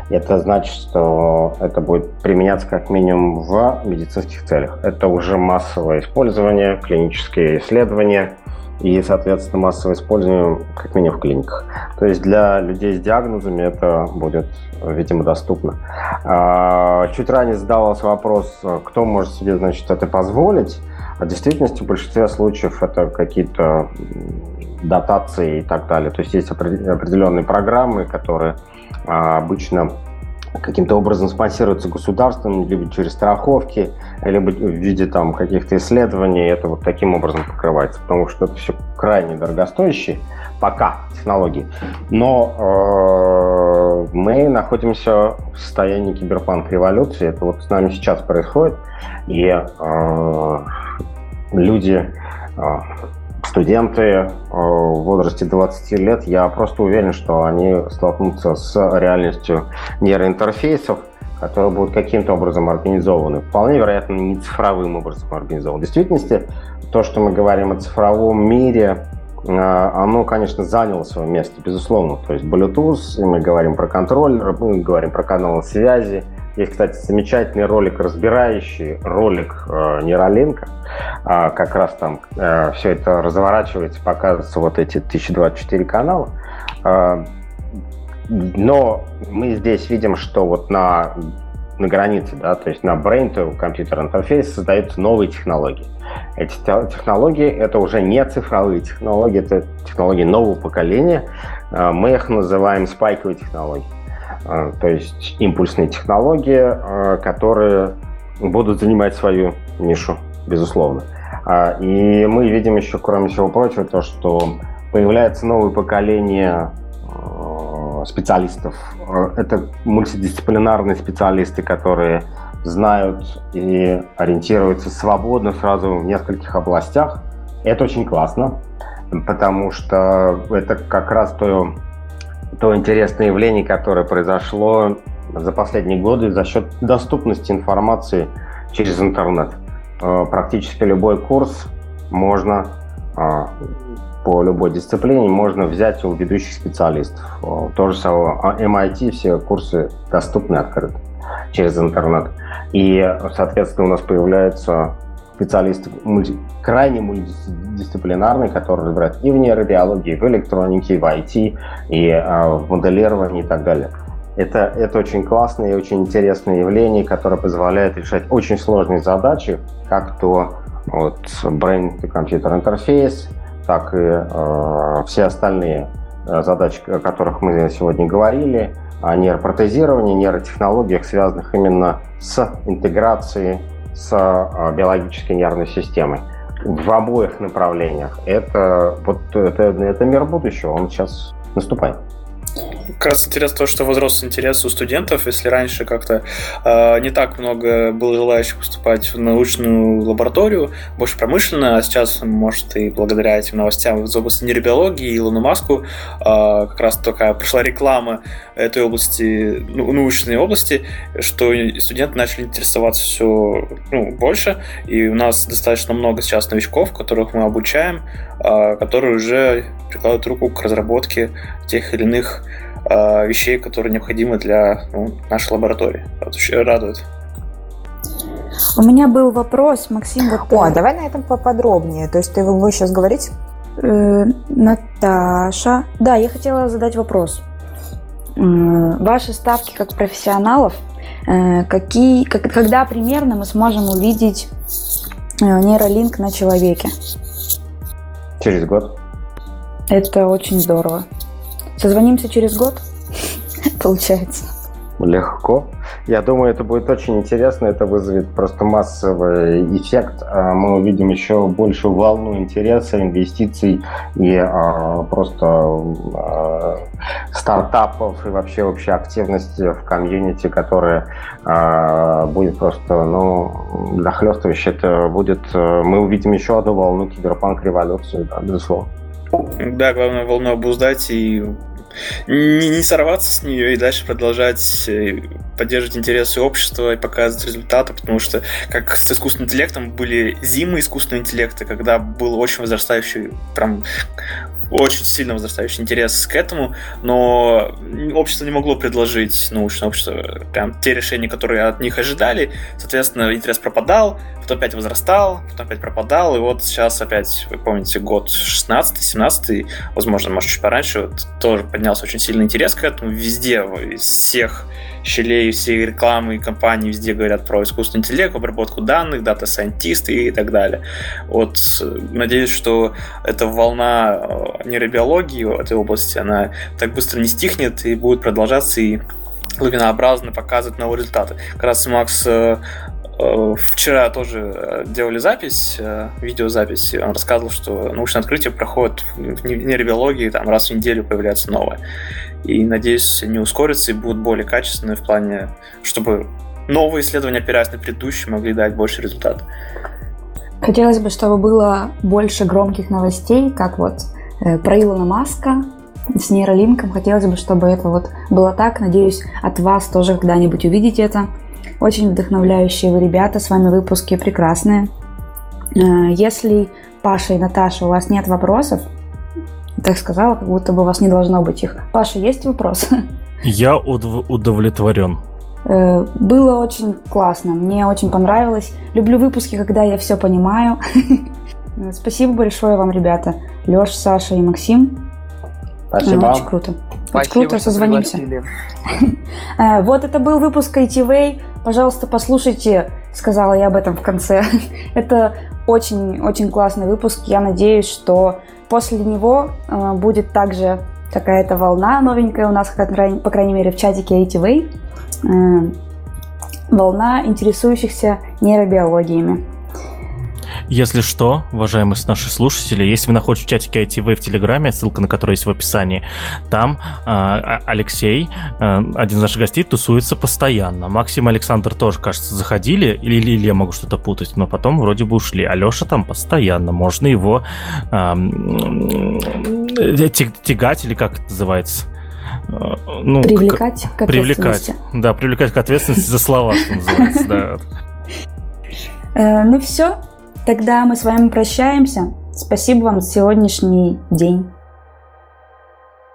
Это значит, что это будет применяться как минимум в медицинских целях. Это уже массовое использование, клинические исследования и, соответственно, массовое использование как минимум в клиниках. То есть для людей с диагнозами это будет, видимо, доступно. А, чуть ранее задавался вопрос, кто может себе, значит, это позволить. А в действительности в большинстве случаев это какие-то дотации и так далее. То есть есть определенные программы, которые а, обычно каким-то образом спонсируются государством, либо через страховки, либо в виде там каких-то исследований, это вот таким образом покрывается, потому что это все крайне дорогостоящие пока технологии. Но э, мы находимся в состоянии киберпанк революции, это вот с нами сейчас происходит, и э, люди э, студенты э, в возрасте 20 лет, я просто уверен, что они столкнутся с реальностью нейроинтерфейсов, которые будут каким-то образом организованы. Вполне вероятно, не цифровым образом организованы. В действительности, то, что мы говорим о цифровом мире, э, оно, конечно, заняло свое место, безусловно. То есть Bluetooth, мы говорим про контроллер, мы говорим про каналы связи, есть, кстати, замечательный ролик, разбирающий ролик э, нейролинка. Э, как раз там э, все это разворачивается, показываются вот эти 1024 канала. Э, но мы здесь видим, что вот на, на границе, да, то есть на brain computer интерфейс создаются новые технологии. Эти технологии это уже не цифровые технологии, это технологии нового поколения. Э, мы их называем спайковые технологии. А, то есть импульсные технологии, а, которые будут занимать свою нишу, безусловно. А, и мы видим еще, кроме всего прочего, то, что появляется новое поколение специалистов. Это мультидисциплинарные специалисты, которые знают и ориентируются свободно сразу в нескольких областях. Это очень классно, потому что это как раз то то интересное явление, которое произошло за последние годы за счет доступности информации через интернет. Э, практически любой курс можно э, по любой дисциплине можно взять у ведущих специалистов. Э, то же самое MIT, все курсы доступны, открыты через интернет. И, соответственно, у нас появляются специалисты мульти, крайне мультидисциплинарные, которые разбирают и в нейробиологии, и в электронике, и в IT, и а, в моделировании и так далее. Это, это очень классное и очень интересное явление, которое позволяет решать очень сложные задачи, как то вот, brain to computer interface, так и э, все остальные э, задачи, о которых мы сегодня говорили, о нейропротезировании, нейротехнологиях, связанных именно с интеграцией с а, биологической нервной системой в обоих направлениях. Это вот это, это мир будущего, он сейчас наступает. Как раз интересно то, что возрос интерес у студентов. Если раньше как-то э, не так много было желающих поступать в научную лабораторию, больше промышленную, а сейчас, может, и благодаря этим новостям из области нейробиологии и Илону Маску э, как раз такая пришла реклама этой области, ну, научной области, что студенты начали интересоваться все ну, больше, и у нас достаточно много сейчас новичков, которых мы обучаем, э, которые уже прикладывают руку к разработке тех или иных э, вещей, которые необходимы для ну, нашей лаборатории. Это очень радует. У меня был вопрос, Максим. Вот О, давай на этом поподробнее. То есть ты вы сейчас говорить? Э, Наташа. Да, я хотела задать вопрос. Ваши ставки как профессионалов, э, какие, как, когда примерно мы сможем увидеть э, нейролинк на человеке? Через год. Это очень здорово. Созвонимся через год, получается. Легко. Я думаю, это будет очень интересно, это вызовет просто массовый эффект. А мы увидим еще большую волну интереса, инвестиций и а, просто а, стартапов и вообще общей активности в комьюнити, которая а, будет просто ну, захлестывающей. Это будет... Мы увидим еще одну волну киберпанк-революции, да, безусловно. Да, главное волну обуздать и не, не сорваться с нее и дальше продолжать э, поддерживать интересы общества и показывать результаты, потому что как с искусственным интеллектом были зимы искусственного интеллекта, когда был очень возрастающий прям очень сильно возрастающий интерес к этому, но общество не могло предложить, научное общество, прям те решения, которые от них ожидали. Соответственно, интерес пропадал, потом опять возрастал, потом опять пропадал, и вот сейчас опять, вы помните, год 16-17, возможно, может, чуть пораньше, вот, тоже поднялся очень сильный интерес к этому. Везде, из всех щелей, все рекламы и компании везде говорят про искусственный интеллект, обработку данных, дата-сайентисты и так далее. Вот надеюсь, что эта волна э, нейробиологии в этой области, она так быстро не стихнет и будет продолжаться и лавинообразно показывать новые результаты. Как раз Макс э, э, Вчера тоже делали запись, видеозапись, он рассказывал, что научное открытие проходит в нейробиологии, там раз в неделю появляется новое. И, надеюсь, они ускорятся и будут более качественные в плане, чтобы новые исследования, опираясь на предыдущие, могли дать больше результат. Хотелось бы, чтобы было больше громких новостей, как вот э, про Илона Маска с нейролинком. Хотелось бы, чтобы это вот было так. Надеюсь, от вас тоже когда-нибудь увидеть это. Очень вдохновляющие вы ребята, с вами выпуски прекрасные. Э, если, Паша и Наташа, у вас нет вопросов, так сказала, как будто бы у вас не должно быть их. Паша, есть вопрос? Я удов- удовлетворен. Э, было очень классно, мне очень понравилось. Люблю выпуски, когда я все понимаю. Спасибо большое вам, ребята. Леш, Саша и Максим. Спасибо. Очень круто. Спасибо, Очень круто, созвонимся. Э, вот это был выпуск ITV. Пожалуйста, послушайте, сказала я об этом в конце. это очень-очень классный выпуск. Я надеюсь, что После него э, будет также какая-то волна новенькая у нас, по крайней мере, в чатике ATV. Э, волна интересующихся нейробиологиями. Если что, уважаемые наши слушатели, если вы находитесь в чатике ITV в Телеграме, ссылка на который есть в описании, там э, Алексей, э, один из наших гостей, тусуется постоянно. Максим и Александр тоже, кажется, заходили, или, или, я могу что-то путать, но потом вроде бы ушли. Алеша там постоянно, можно его э, тягать, или как это называется? Ну, привлекать к, к привлекать, да, привлекать к ответственности за слова, что называется, да. Э, ну все, Тогда мы с вами прощаемся. Спасибо вам за сегодняшний день.